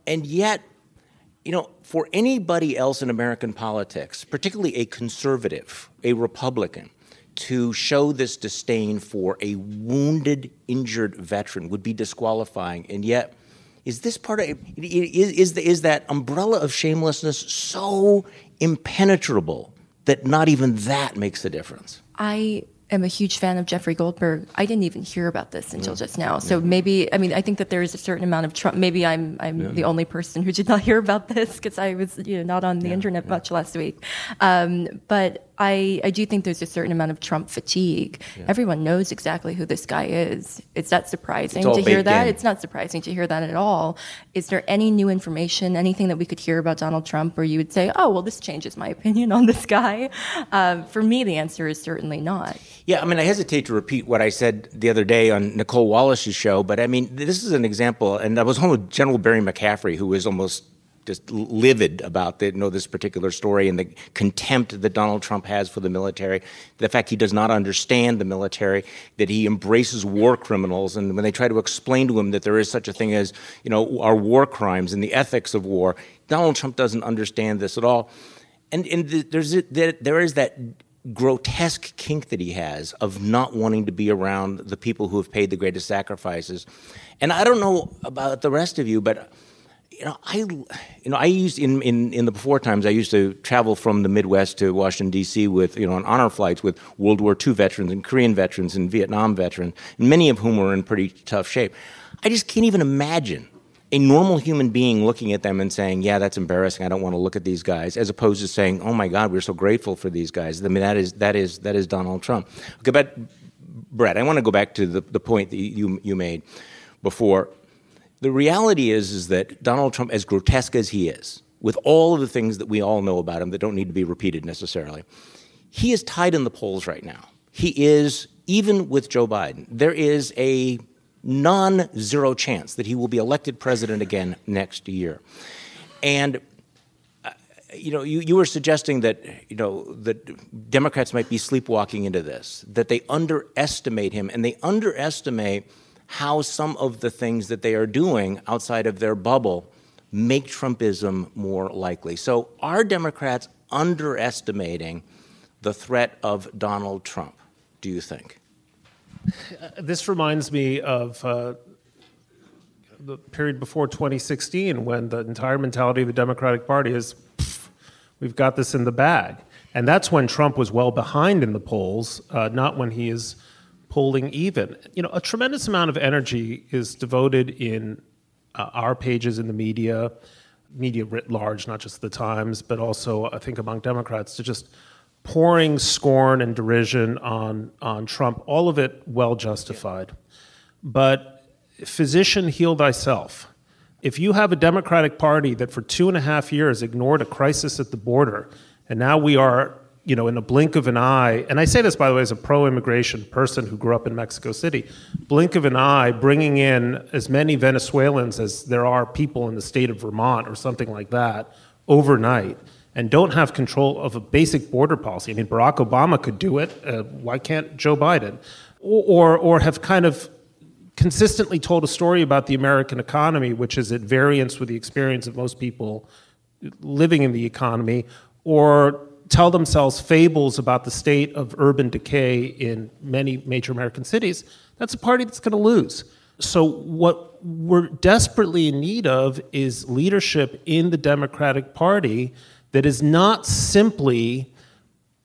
and yet you know, for anybody else in American politics, particularly a conservative, a Republican, to show this disdain for a wounded, injured veteran would be disqualifying. And yet, is this part of is, is, the, is that umbrella of shamelessness so impenetrable that not even that makes a difference? I am a huge fan of Jeffrey Goldberg. I didn't even hear about this until just now. So maybe I mean I think that there is a certain amount of Trump. Maybe I'm I'm yeah. the only person who did not hear about this because I was you know not on the yeah, internet yeah. much last week. Um, but I, I do think there's a certain amount of Trump fatigue. Yeah. Everyone knows exactly who this guy is. It's not surprising it's to hear that. In. It's not surprising to hear that at all. Is there any new information, anything that we could hear about Donald Trump where you would say, oh, well, this changes my opinion on this guy? Um, for me, the answer is certainly not. Yeah, I mean, I hesitate to repeat what I said the other day on Nicolle Wallace's show, but I mean, this is an example. And I was home with General Barry McCaffrey, who was almost just livid about the, you know, this particular story and the contempt that Donald Trump has for the military, the fact he does not understand the military, that he embraces war criminals, and when they try to explain to him that there is such a thing as you know our war crimes and the ethics of war, Donald Trump doesn't understand this at all, and and there's there is that grotesque kink that he has of not wanting to be around the people who have paid the greatest sacrifices, and I don't know about the rest of you, but you know, I, you know, I used in, in, in the before times. I used to travel from the Midwest to Washington D.C. with, you know, on honor flights with World War II veterans and Korean veterans and Vietnam veterans, many of whom were in pretty tough shape. I just can't even imagine a normal human being looking at them and saying, "Yeah, that's embarrassing. I don't want to look at these guys," as opposed to saying, "Oh my God, we're so grateful for these guys." I mean, that is that is that is Donald Trump. Okay, but Bret, I want to go back to the, the point that you you made before. The reality is is that Donald Trump, as grotesque as he is, with all of the things that we all know about him that don't need to be repeated necessarily, he is tied in the polls right now. He is even with Joe Biden. There is a non zero chance that he will be elected president again next year. And uh, you know, you, you were suggesting that you know that Democrats might be sleepwalking into this, that they underestimate him, and they underestimate how some of the things that they are doing outside of their bubble make Trumpism more likely. So, are Democrats underestimating the threat of Donald Trump? Do you think? This reminds me of uh, the period before 2016 when the entire mentality of the Democratic Party is we've got this in the bag. And that's when Trump was well behind in the polls, uh, not when he is polling even. You know, a tremendous amount of energy is devoted in uh, our pages in the media, media writ large, not just the Times, but also, I think, among Democrats, to just pouring scorn and derision on, on Trump, all of it well justified. But physician, heal thyself. If you have a Democratic Party that for two and a half years ignored a crisis at the border, and now we are, you know, in a blink of an eye, and I say this, by the way, as a pro immigration person who grew up in Mexico City, blink of an eye, bringing in as many Venezuelans as there are people in the state of Vermont or something like that overnight and don't have control of a basic border policy. I mean, Barack Obama could do it. Uh, why can't Joe Biden? Or, or have kind of consistently told a story about the American economy, which is at variance with the experience of most people living in the economy, or tell themselves fables about the state of urban decay in many major American cities, that's a party that's going to lose. So, what we're desperately in need of is leadership in the Democratic Party that is not simply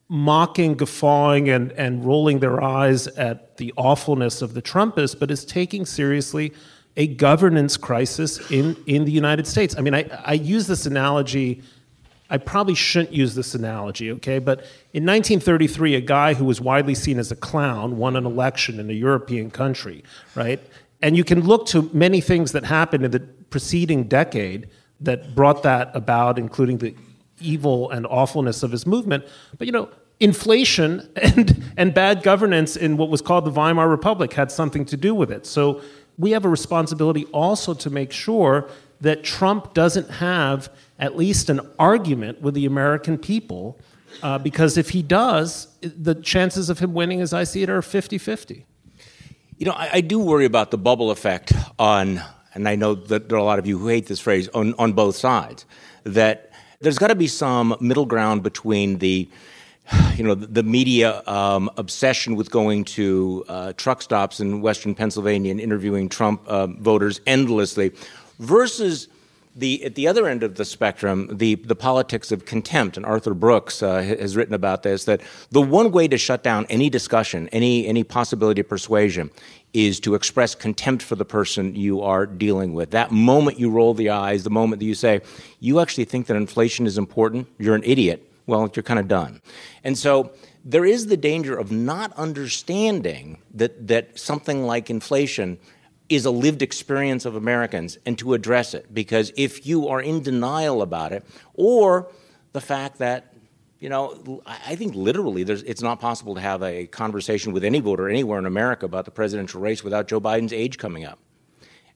mocking, guffawing, and, and rolling their eyes at the awfulness of the Trumpists, but is taking seriously a governance crisis in, in the United States. I mean, I, I use this analogy. I probably shouldn't use this analogy, okay? But in 1933, a guy who was widely seen as a clown won an election in a European country, right? And you can look to many things that happened in the preceding decade that brought that about, including the evil and awfulness of his movement. But you know, inflation and, and bad governance in what was called the Weimar Republic had something to do with it. So we have a responsibility also to make sure that Trump doesn't have at least an argument with the American people, uh, because if he does, the chances of him winning, as I see it, are 50 50. You know, I, I, do worry about the bubble effect on, and I know that there are a lot of you who hate this phrase, on, on both sides, that there's got to be some middle ground between the you know the media um, obsession with going to uh, truck stops in western pennsylvania and interviewing trump uh, voters endlessly versus the, at the other end of the spectrum, the, the politics of contempt, and Arthur Brooks uh, has written about this, that the one way to shut down any discussion, any, any possibility of persuasion, is to express contempt for the person you are dealing with. That moment you roll the eyes, the moment that you say, you actually think that inflation is important, you're an idiot, well, you're kind of done. And so there is the danger of not understanding that, that something like inflation is a lived experience of Americans and to address it. Because if you are in denial about it, or the fact that you know, I think literally it's not possible to have a conversation with any voter anywhere in America about the presidential race without Joe Biden's age coming up.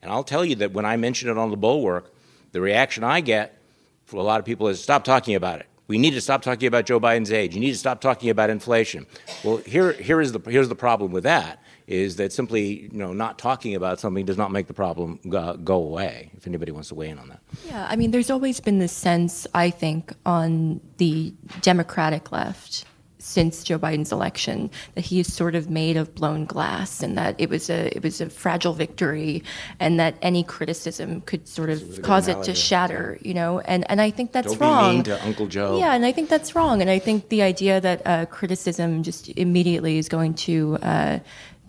And I'll tell you that when I mention it on the bulwark, the reaction I get from a lot of people is stop talking about it. We need to stop talking about Joe Biden's age. You need to stop talking about inflation. Well, here, here is the, here's the problem with that is that simply you know not talking about something does not make the problem go, go, away. If anybody wants to weigh in on that. Yeah, I mean, there's always been this sense, I think, on the Democratic left since Joe Biden's election that he is sort of made of blown glass and that it was a it was a fragile victory and that any criticism could sort of cause it to shatter you know and and I think that's Don't wrong be mean to Uncle Joe yeah and I think that's wrong and I think the idea that uh, criticism just immediately is going to uh,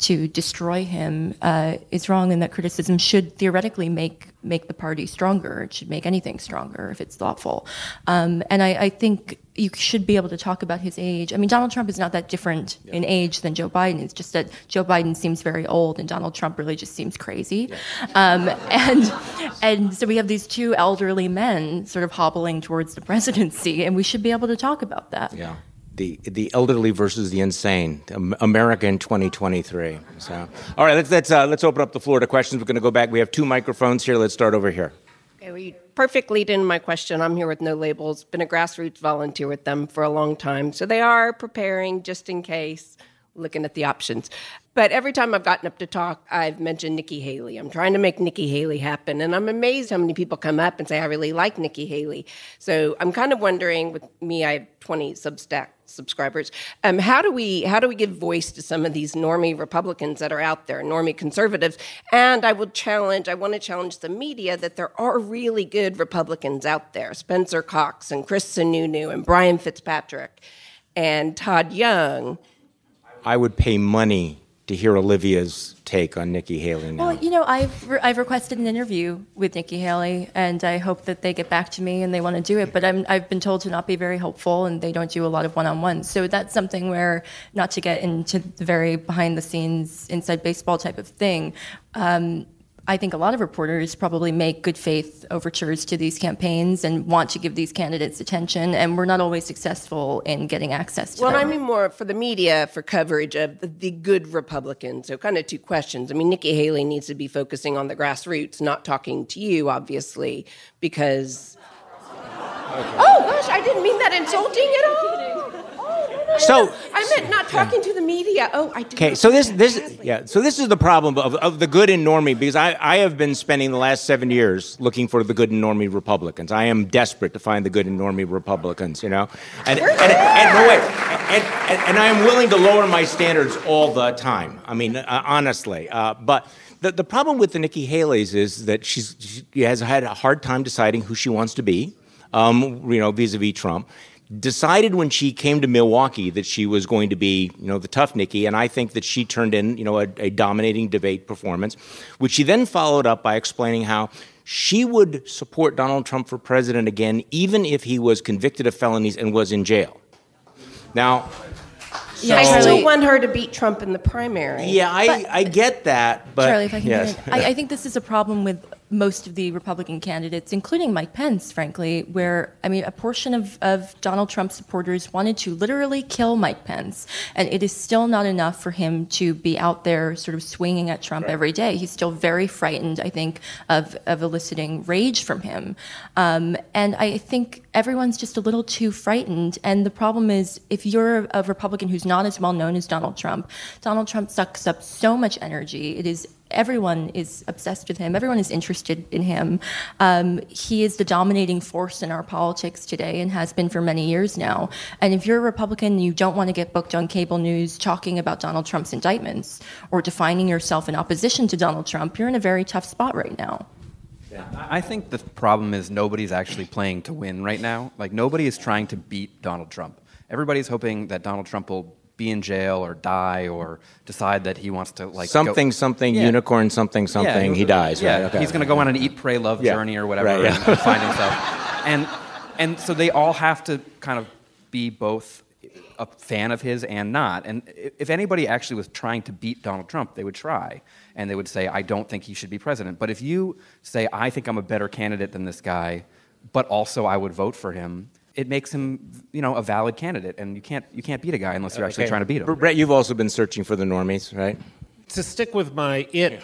to destroy him uh, is wrong, and that criticism should theoretically make make the party stronger. It should make anything stronger if it's thoughtful. Um, and I, I, think you should be able to talk about his age. I mean, Donald Trump is not that different yeah. in age than Joe Biden. It's just that Joe Biden seems very old, and Donald Trump really just seems crazy. Yeah. Um, and and so we have these two elderly men sort of hobbling towards the presidency, and we should be able to talk about that. Yeah the the elderly versus the insane, America in 2023. So, all right, let's let's uh, let's open up the floor to questions. We're going to go back. We have two microphones here. Let's start over here. Okay, you perfect lead in my question. I'm here with No Labels. Been a grassroots volunteer with them for a long time, so they are preparing just in case looking at the options. But every time I've gotten up to talk, I've mentioned Nikki Haley. I'm trying to make Nikki Haley happen. And I'm amazed how many people come up and say, I really like Nikki Haley. So I'm kind of wondering with me, I have 20 Substack subscribers. Um, how do we how do we give voice to some of these normie Republicans that are out there, normie conservatives? And I will challenge, I want to challenge the media that there are really good Republicans out there, Spencer Cox and Chris Sununu and Brian Fitzpatrick and Todd Young I would pay money to hear Olivia's take on Nikki Haley now. Well, you know, I've, re- I've requested an interview with Nikki Haley, and I hope that they get back to me and they want to do it. But I'm, I've been told to not be very hopeful, and they don't do a lot of one on ones. So that's something where, not to get into the very behind the scenes, inside baseball type of thing, um, I think a lot of reporters probably make good faith overtures to these campaigns and want to give these candidates attention, and we're not always successful in getting access to well, them. Well, I mean more for the media for coverage of the, the, good Republicans. So, kind of two questions. I mean, Nikki Haley needs to be focusing on the grassroots, not talking to you, obviously, because. Okay. Oh gosh, I didn't mean that insulting at all. So I meant not talking to the media. Oh, I did. Okay, so this this yeah, so this is the problem of, of the good in normie because I, I have been spending the last seven years looking for the good in normie Republicans. I am desperate to find the good in normie Republicans, you know, and and, and, and no wait, and, and, and I am willing to lower my standards all the time. I mean, uh, honestly, uh, but. The, the problem with the Nikki Haley's is that she's, she has had a hard time deciding who she wants to be, um, you know, vis-a-vis Trump decided when she came to Milwaukee that she was going to be, you know, the tough Nikki, and I think that she turned in, you know, a, a, dominating debate performance, which she then followed up by explaining how she would support Donald Trump for president again, even if he was convicted of felonies and was in jail. Now, so, I still want her to beat Trump in the primary. Yeah, I, but, I get that, but Charlie, if I can, yes. I, I think this is a problem with most of the Republican candidates, including Mike Pence, frankly, where, I mean, a portion of, of Donald Trump supporters wanted to literally kill Mike Pence. And it is still not enough for him to be out there sort of swinging at Trump right. every day. He's still very frightened, I think, of, of eliciting rage from him. Um, and I think everyone's just a little too frightened. And the problem is, if you're a Republican who's not as well known as Donald Trump, Donald Trump sucks up so much energy. It is everyone is obsessed with him. Everyone is interested in him. Um, he is the dominating force in our politics today and has been for many years now. And if you're a Republican you don't want to get booked on cable news talking about Donald Trump's indictments or defining yourself in opposition to Donald Trump, you're in a very tough spot right now. Yeah. I think the problem is nobody's actually playing to win right now. Like, nobody is trying to beat Donald Trump. Everybody's hoping that Donald Trump will be in jail or die or decide that he wants to like something go, something yeah. unicorn something something yeah, he dies yeah right? okay. he's going to go on an eat pray love journey or whatever right, and find himself and and so they all have to kind of be both a fan of his and not and if anybody actually was trying to beat Donald Trump they would try and they would say I don't think he should be president but if you say I think I'm a better candidate than this guy but also I would vote for him it makes him, you know, a valid candidate. And you can't you can't beat a guy unless you're uh, actually okay. trying to beat him. Bret, you've also been searching for the normies, right? To stick with my it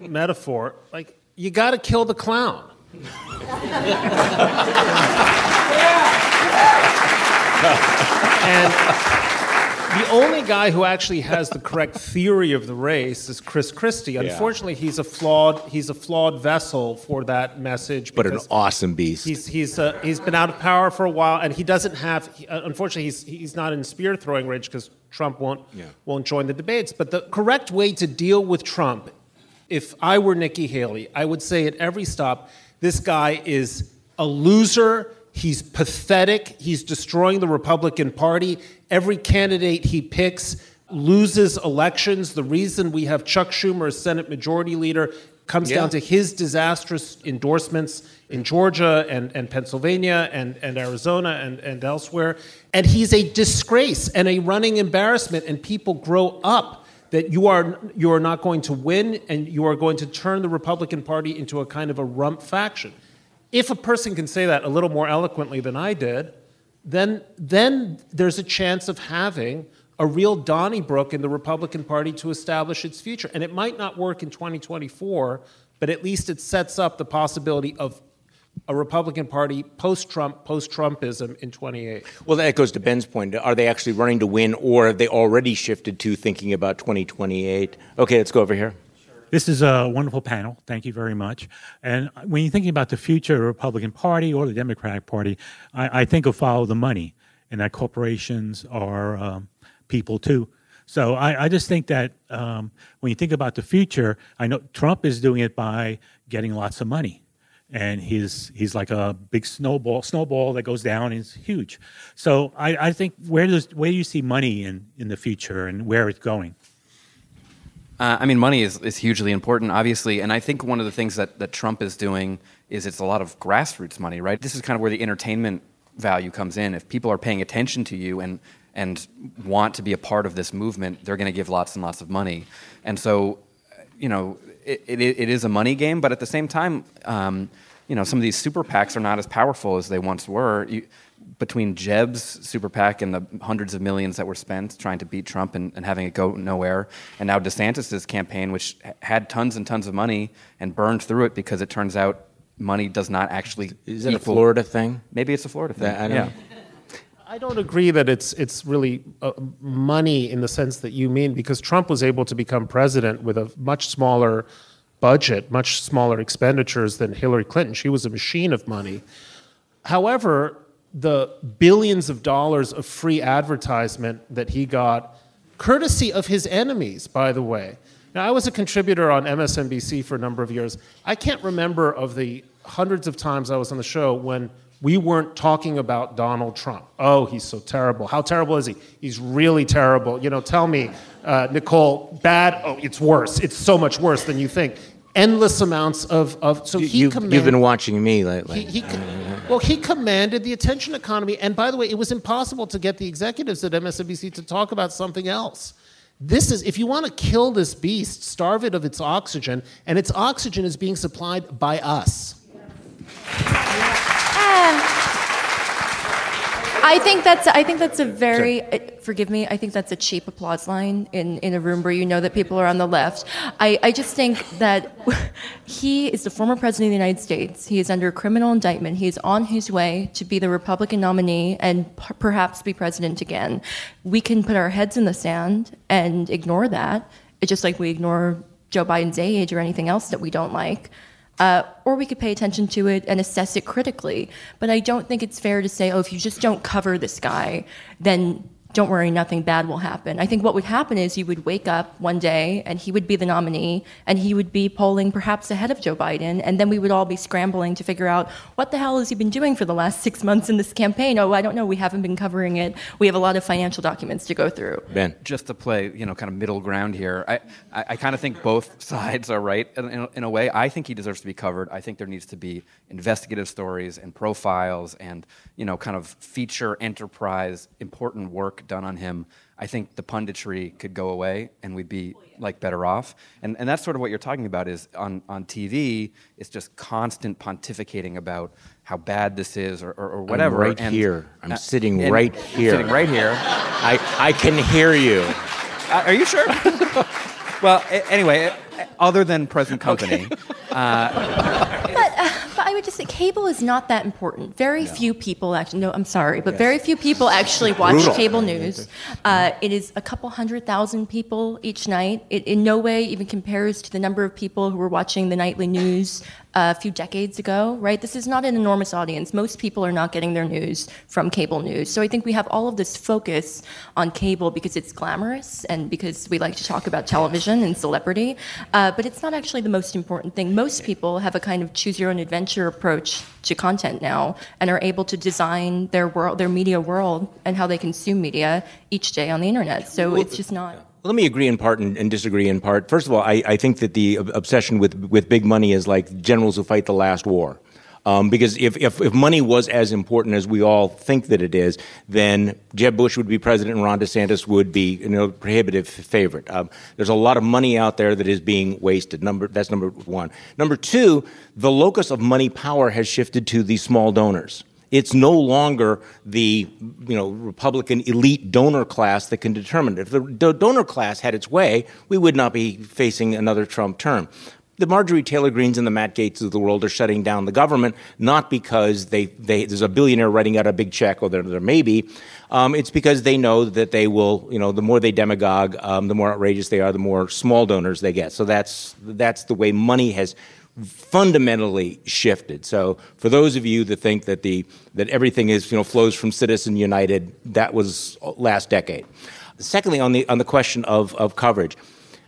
metaphor, like you got to kill the clown. and the only guy who actually has the correct theory of the race is Chris Christie. Unfortunately, yeah. he's a flawed he's a flawed vessel for that message. But an awesome beast. He's he's uh, he's been out of power for a while, and he doesn't have. He, uh, unfortunately, he's he's not in spear throwing range because Trump won't yeah. won't join the debates. But the correct way to deal with Trump, if I were Nikki Haley, I would say at every stop, this guy is a loser He's pathetic. He's destroying the Republican Party. Every candidate he picks loses elections. The reason we have Chuck Schumer as Senate Majority Leader comes Yeah. down to his disastrous endorsements in Georgia and, and Pennsylvania and, and Arizona and, and elsewhere. And he's a disgrace and a running embarrassment, and people grow up that you are, you are not going to win and you are going to turn the Republican Party into a kind of a rump faction. If a person can say that a little more eloquently than I did, then, then there's a chance of having a real Donnybrook in the Republican Party to establish its future. And it might not work in 2024, but at least it sets up the possibility of a Republican Party post Trump, post Trumpism in 28. Well, that goes to Ben's point. Are they actually running to win, or have they already shifted to thinking about 2028? Okay, let's go over here. This is a wonderful panel. Thank you very much. And when you're thinking about the future of the Republican Party or the Democratic Party, I, I think of follow the money, and that corporations are um, people too. So I, I just think that um, when you think about the future, I know Trump is doing it by getting lots of money, and he's he's like a big snowball snowball that goes down and is huge. So I, I think where does where do you see money in in the future and where it's going? Uh, I mean, money is, is hugely important, obviously, and I think one of the things that, that Trump is doing is it's a lot of grassroots money, right? This is kind of where the entertainment value comes in. If people are paying attention to you and and want to be a part of this movement, they're going to give lots and lots of money, and so, you know, it, it, it is a money game, but at the same time, um, you know, some of these super PACs are not as powerful as they once were. You, between Jeb's super PAC and the hundreds of millions that were spent trying to beat Trump and, and having it go nowhere, and now DeSantis' campaign, which had tons and tons of money and burned through it because it turns out money does not actually. Is it a Florida thing? Maybe it's a Florida thing. That- I don't yeah. know. I don't agree that it's it's really uh, money in the sense that you mean because Trump was able to become president with a much smaller budget, much smaller expenditures than Hillary Clinton. She was a machine of money. However, the billions of dollars of free advertisement that he got, courtesy of his enemies, by the way. Now, I was a contributor on MSNBC for a number of years. I can't remember of the hundreds of times I was on the show when we weren't talking about Donald Trump. Oh, he's so terrible. How terrible is he? He's really terrible. You know, tell me, uh, Nicole, bad? Oh, it's worse. It's so much worse than you think. Endless amounts of, of so he You, command- you've been watching me lately. he, he, well, he commanded the attention economy. And by the way, it was impossible to get the executives at MSNBC to talk about something else. This is, if you want to kill this beast, starve it of its oxygen, and its oxygen is being supplied by us. I think that's I think that's a very uh, forgive me. I think that's a cheap applause line in, in a room where you know that people are on the left. I, I just think that he is the former president of the United States. He is under criminal indictment. He is on his way to be the Republican nominee and p- perhaps be president again. We can put our heads in the sand and ignore that. It's just like we ignore Joe Biden's age or anything else that we don't like. Uh, or we could pay attention to it and assess it critically. But I don't think it's fair to say, oh, if you just don't cover this guy, then don't worry, nothing bad will happen. I think what would happen is you would wake up one day and he would be the nominee and he would be polling perhaps ahead of Joe Biden. And then we would all be scrambling to figure out what the hell has he been doing for the last six months in this campaign? Oh, I don't know. We haven't been covering it. We have a lot of financial documents to go through. ben. just to play, you know, kind of middle ground here, I, I, I kind of think both sides are right in, in, in a way. I think he deserves to be covered. I think there needs to be investigative stories and profiles and, you know, kind of feature enterprise, important work done on him. I think the punditry could go away and we'd be like better off. And, and that's sort of what you're talking about is on, on TV, it's just constant pontificating about how bad this is or, or, or whatever. right and, here. I'm uh, sitting and- right here. Sitting right here. I, I can hear you. Uh, are you sure? well, a- anyway, uh, other than present company, But, uh, but I would just say cable is not that important. Very few people actually, no, I'm sorry, but very few people actually watch Brutal. cable news. Uh, it is a couple hundred thousand people each night. It in no way even compares to the number of people who are watching the nightly news a few decades ago, right? This is not an enormous audience. Most people are not getting their news from cable news. So I think we have all of this focus on cable because it's glamorous and because we like to talk about television and celebrity. Uh, but it's not actually the most important thing. Most people have a kind of choose your own adventure approach to content now and are able to design their world, their media world, and how they consume media each day on the internet. So it's just not. Let me agree in part and, and, disagree in part. First of all, I, I think that the obsession with, with big money is like generals who fight the last war. Um, because if, if, if, money was as important as we all think that it is, then Jeb Bush would be president and Ron DeSantis would be you know, prohibitive favorite. Um, there's a lot of money out there that is being wasted. Number, that's number one. Number two, the locus of money power has shifted to the small donors. It's no longer the you know Republican elite donor class that can determine it. If the donor class had its way, we would not be facing another Trump term the Marjorie Taylor Greenes and the Matt Gaetz of the world are shutting down the government, not because they, they there's a billionaire writing out a big check, or there, there may be. Um, it's because they know that they will, you know, the more they demagogue, um, the more outrageous they are, the more small donors they get. So that's that's the way money has fundamentally shifted. So for those of you that think that the that everything is you know flows from Citizen United, that was last decade. Secondly, on the on the question of of coverage,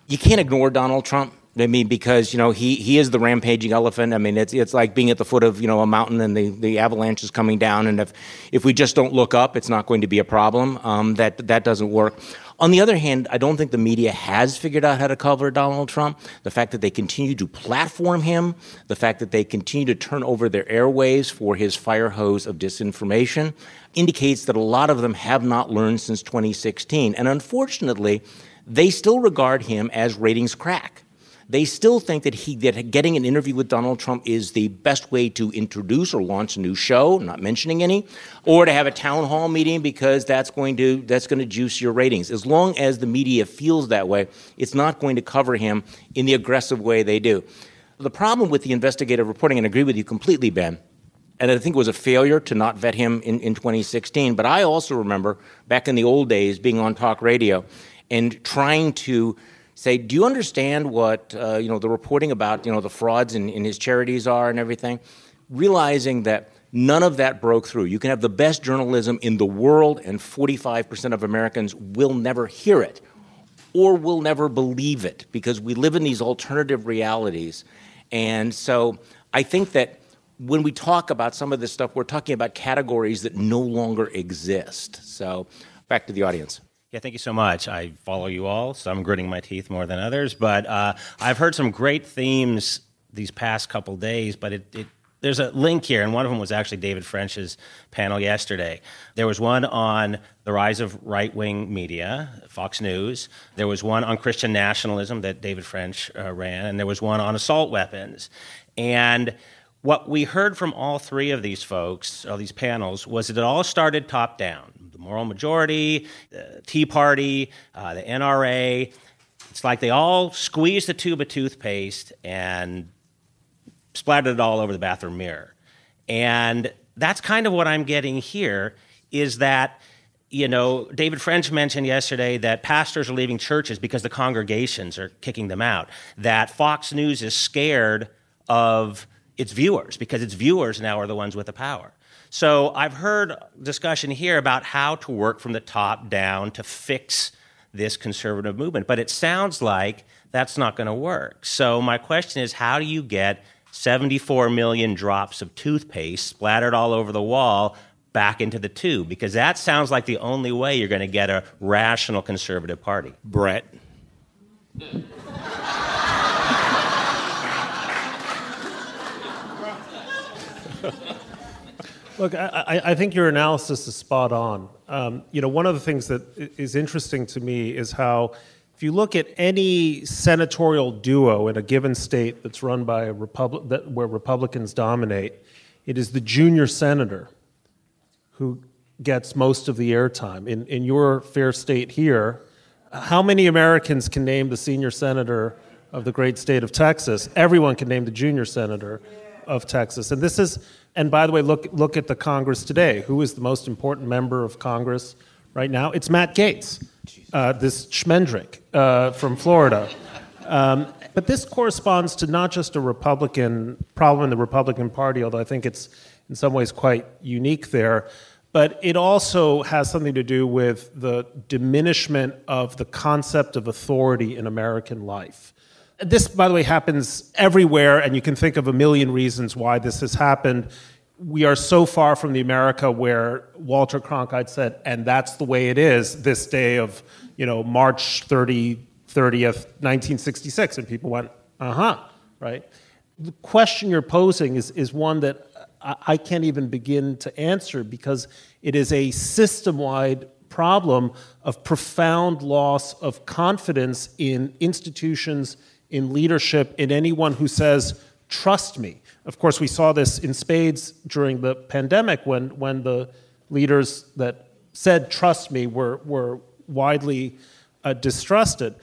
you can't ignore Donald Trump. I mean, because you know he, he is the rampaging elephant. I mean, it's it's like being at the foot of you know a mountain and the, the avalanche is coming down, and if if we just don't look up, it's not going to be a problem. Um, that that doesn't work. On the other hand, I don't think the media has figured out how to cover Donald Trump. The fact that they continue to platform him, the fact that they continue to turn over their airwaves for his fire hose of disinformation, indicates that a lot of them have not learned since 2016. And unfortunately, they still regard him as ratings crack they still think that he that getting an interview with Donald Trump is the best way to introduce or launch a new show, not mentioning any, or to have a town hall meeting because that's going to that's going to juice your ratings. As long as the media feels that way, it's not going to cover him in the aggressive way they do. The problem with the investigative reporting, and I agree with you completely, Ben, and I think it was a failure to not vet him in, in 2016. But I also remember back in the old days being on talk radio and trying to say, do you understand what uh, you know the reporting about you know the frauds in, in his charities are and everything? Realizing that none of that broke through. You can have the best journalism in the world, and 45% of Americans will never hear it or will never believe it because we live in these alternative realities. And so I think that when we talk about some of this stuff, we're talking about categories that no longer exist. So back to the audience. Yeah, thank you so much. I follow you all, so I'm gritting my teeth more than others. But uh, I've heard some great themes these past couple days, but it, it there's a link here, and one of them was actually David French's panel yesterday. There was one on the rise of right wing media, Fox News. There was one on Christian nationalism that David French uh, ran, and there was one on assault weapons. And what we heard from all three of these folks, all these panels, was that it all started top down the moral majority, the Tea Party, uh, the NRA. It's like they all squeezed the tube of toothpaste and splattered it all over the bathroom mirror. And that's kind of what I'm getting here is that you know, David French mentioned yesterday that pastors are leaving churches because the congregations are kicking them out. That Fox News is scared of its viewers because its viewers now are the ones with the power. So I've heard discussion here about how to work from the top down to fix this conservative movement, but it sounds like that's not going to work. So my question is how do you get 74 million drops of toothpaste splattered all over the wall back into the tube? Because that sounds like the only way you're going to get a rational conservative party. Bret. Look, I, I, think your analysis is spot on. Um, you know, one of the things that is interesting to me is how, if you look at any senatorial duo in a given state that's run by a republic that, where Republicans dominate, it is the junior senator who gets most of the airtime. In in your fair state here, how many Americans can name the senior senator of the great state of Texas? Everyone can name the junior senator of Texas, and this is and by the way, look, look at the Congress today. Who is the most important member of Congress right now? It's Matt Gaetz, uh, this schmendrick uh, from Florida. Um, but this corresponds to not just a Republican problem in the Republican Party, although I think it's in some ways quite unique there, but it also has something to do with the diminishment of the concept of authority in American life. This, by the way, happens everywhere, and you can think of a million reasons why this has happened. We are so far from the America where Walter Cronkite said, and that's the way it is this day of, you know, March 30, 30th, 1966. And people went, uh huh, right? The question you're posing is, is one that I can't even begin to answer because it is a system wide problem of profound loss of confidence in institutions, in leadership, in anyone who says, trust me. Of course, we saw this in spades during the pandemic when, when the leaders that said, trust me, were, were widely uh, distrusted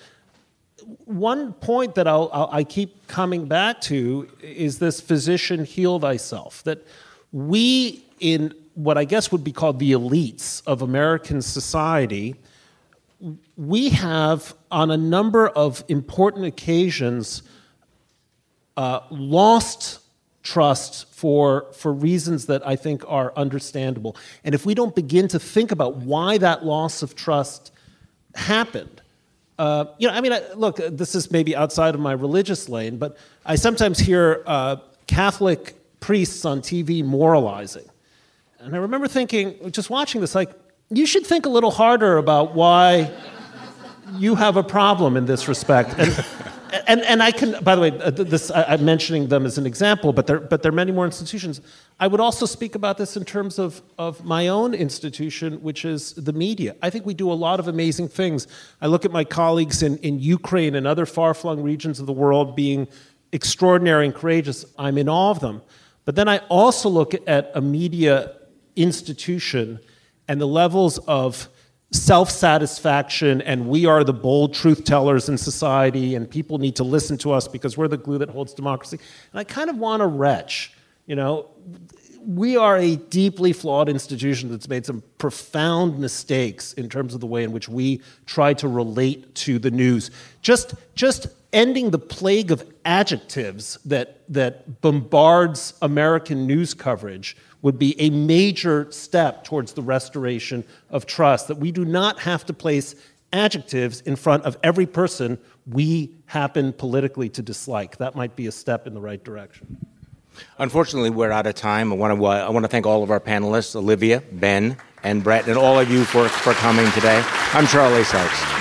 one point that I'll, I'll, i keep coming back to is this physician heal thyself. That we, in what I guess would be called the elites of American society, we have on a number of important occasions uh, lost trust for, for reasons that I think are understandable. And if we don't begin to think about why that loss of trust happened, uh, you know, I mean, I, look, this is maybe outside of my religious lane, but I sometimes hear uh, Catholic priests on TV moralizing. And I remember thinking, just watching this, like, you should think a little harder about why you have a problem in this respect. And, and, and I can, by the way, uh, this, I, am mentioning them as an example, but there, but there are many more institutions. I would also speak about this in terms of, of my own institution, which is the media. I think we do a lot of amazing things. I look at my colleagues in, in Ukraine and other far flung regions of the world being extraordinary and courageous. I'm in awe of them. But then I also look at a media institution and the levels of self satisfaction and we are the bold truth tellers in society and people need to listen to us because we're the glue that holds democracy. And I kind of want to retch, you know, we are a deeply flawed institution that's made some profound mistakes in terms of the way in which we try to relate to the news. Just, just ending the plague of adjectives that, that bombards American news coverage would be a major step towards the restoration of trust, that we do not have to place adjectives in front of every person we happen politically to dislike. That might be a step in the right direction. Unfortunately, we're out of time. I want to, I want to thank all of our panelists, Olivia, Ben, and Bret, and all of you for, for coming today. I'm Charlie Sykes.